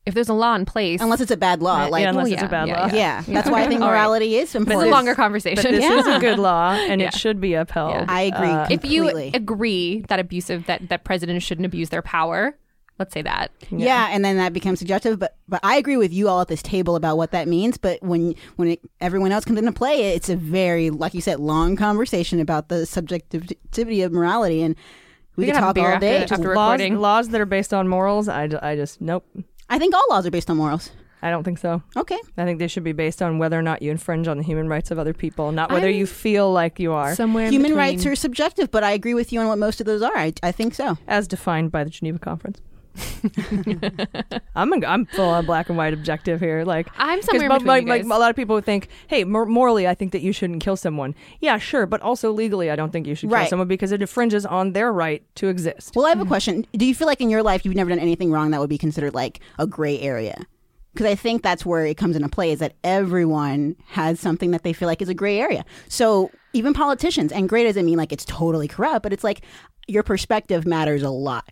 If there's a law in place, Unless it's a bad law, like yeah, unless well, it's a bad yeah, law. yeah, that's why I think All right. morality is it's important. a longer But conversation. this is a good law, and Yeah. it should be upheld. Yeah. I agree. Uh, if you agree that abusive that that presidents shouldn't abuse their power, let's say that. Yeah. and then that becomes subjective. But but I agree with you all at this table about what that means. But when when it, everyone else comes into play, it's a very, like you said, long conversation about the subjectivity of morality, and we, We could can have talk all after- day. after laws, laws that are based on morals, I, I just nope. I think all laws are based on morals. I don't think so. Okay, I think they should be based on whether or not you infringe on the human rights of other people, not whether I- you feel like you are, Somewhere human between. rights are subjective, but I agree with you on what most of those are. I, I think so. as defined by the Geneva Conference. I'm a, I'm full on black and white objective here, like I'm somewhere in mo- between like, like a lot of people would think, hey, mor- morally, I think that you shouldn't kill someone. Yeah, sure, but also legally, I don't think you should kill someone because it infringes on their right to exist. Well, I have a mm. question. Do you feel like in your life you've never done anything wrong that would be considered like a gray area? Because I think that's where it comes into play is that everyone has something that they feel like is a gray area. So even politicians, and gray doesn't mean like it's totally corrupt, but it's like your perspective matters a lot.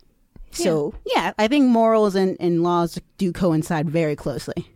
So yeah, I think morals and, and laws do coincide very closely.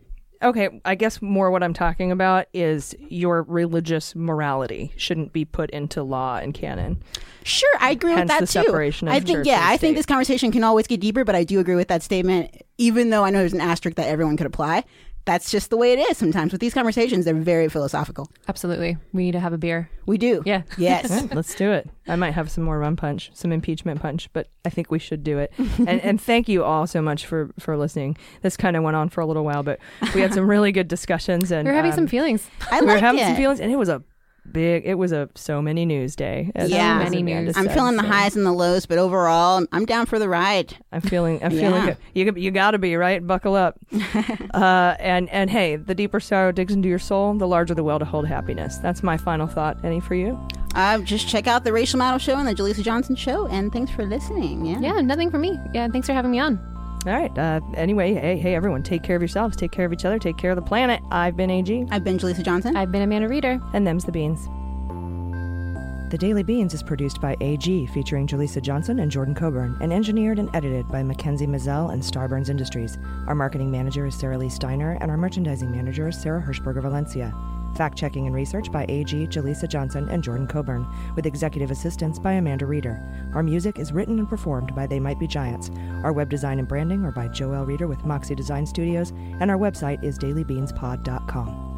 Okay, I guess more what I'm talking about is your religious morality shouldn't be put into law and canon. Sure, I agree Hence with that the too. separation of I think yeah, I think this conversation can always get deeper, but I do agree with that statement. Even though I know there's an asterisk that everyone could apply, that's just the way it is. Sometimes with these conversations, they're very philosophical. Absolutely, we need to have a beer. We do. Yeah. Yes. Let's do it. I might have some more rum punch, some impeachment punch, but I think we should do it. and, and thank you all so much for for listening. This kind of went on for a little while, but we had some really good discussions, and We're having um, some feelings. I love it. we were like having it. some feelings, and it was a big. It was a so many news day. as- Yeah. as Many news. I'm said, feeling the so highs and the lows, but overall, I'm- I'm down for the ride. I'm feeling. I'm feeling Yeah. good. You you got to be right. Buckle up. uh, and and hey, the deeper sorrow digs into your soul, the larger the well to hold happiness. That's my final thought. Any for you? Uh, just check out the Racial Model Show and the Jaleesa Johnson Show, and thanks for listening. Yeah. Yeah, nothing for me. Yeah, thanks for having me on. All right. Uh, anyway, hey, hey, everyone, take care of yourselves, take care of each other, take care of the planet. I've been AG, I've been Jaleesa Johnson. I've been Amanda Reeder. and them's the beans. The Daily Beans is produced by AG, featuring Jaleesa Johnson and Jordan Coburn, and engineered and edited by Mackenzie Mazzell and Starburns Industries. Our marketing manager is Sarah Lee Steiner, and our merchandising manager is Sarah Hirschberger Valencia. Fact checking and research by AG, Jaleesa Johnson, and Jordan Coburn, with executive assistance by Amanda Reeder. Our music is written and performed by They Might Be Giants. Our web design and branding are by Joel Reeder with Moxie Design Studios, and our website is dailybeanspod.com.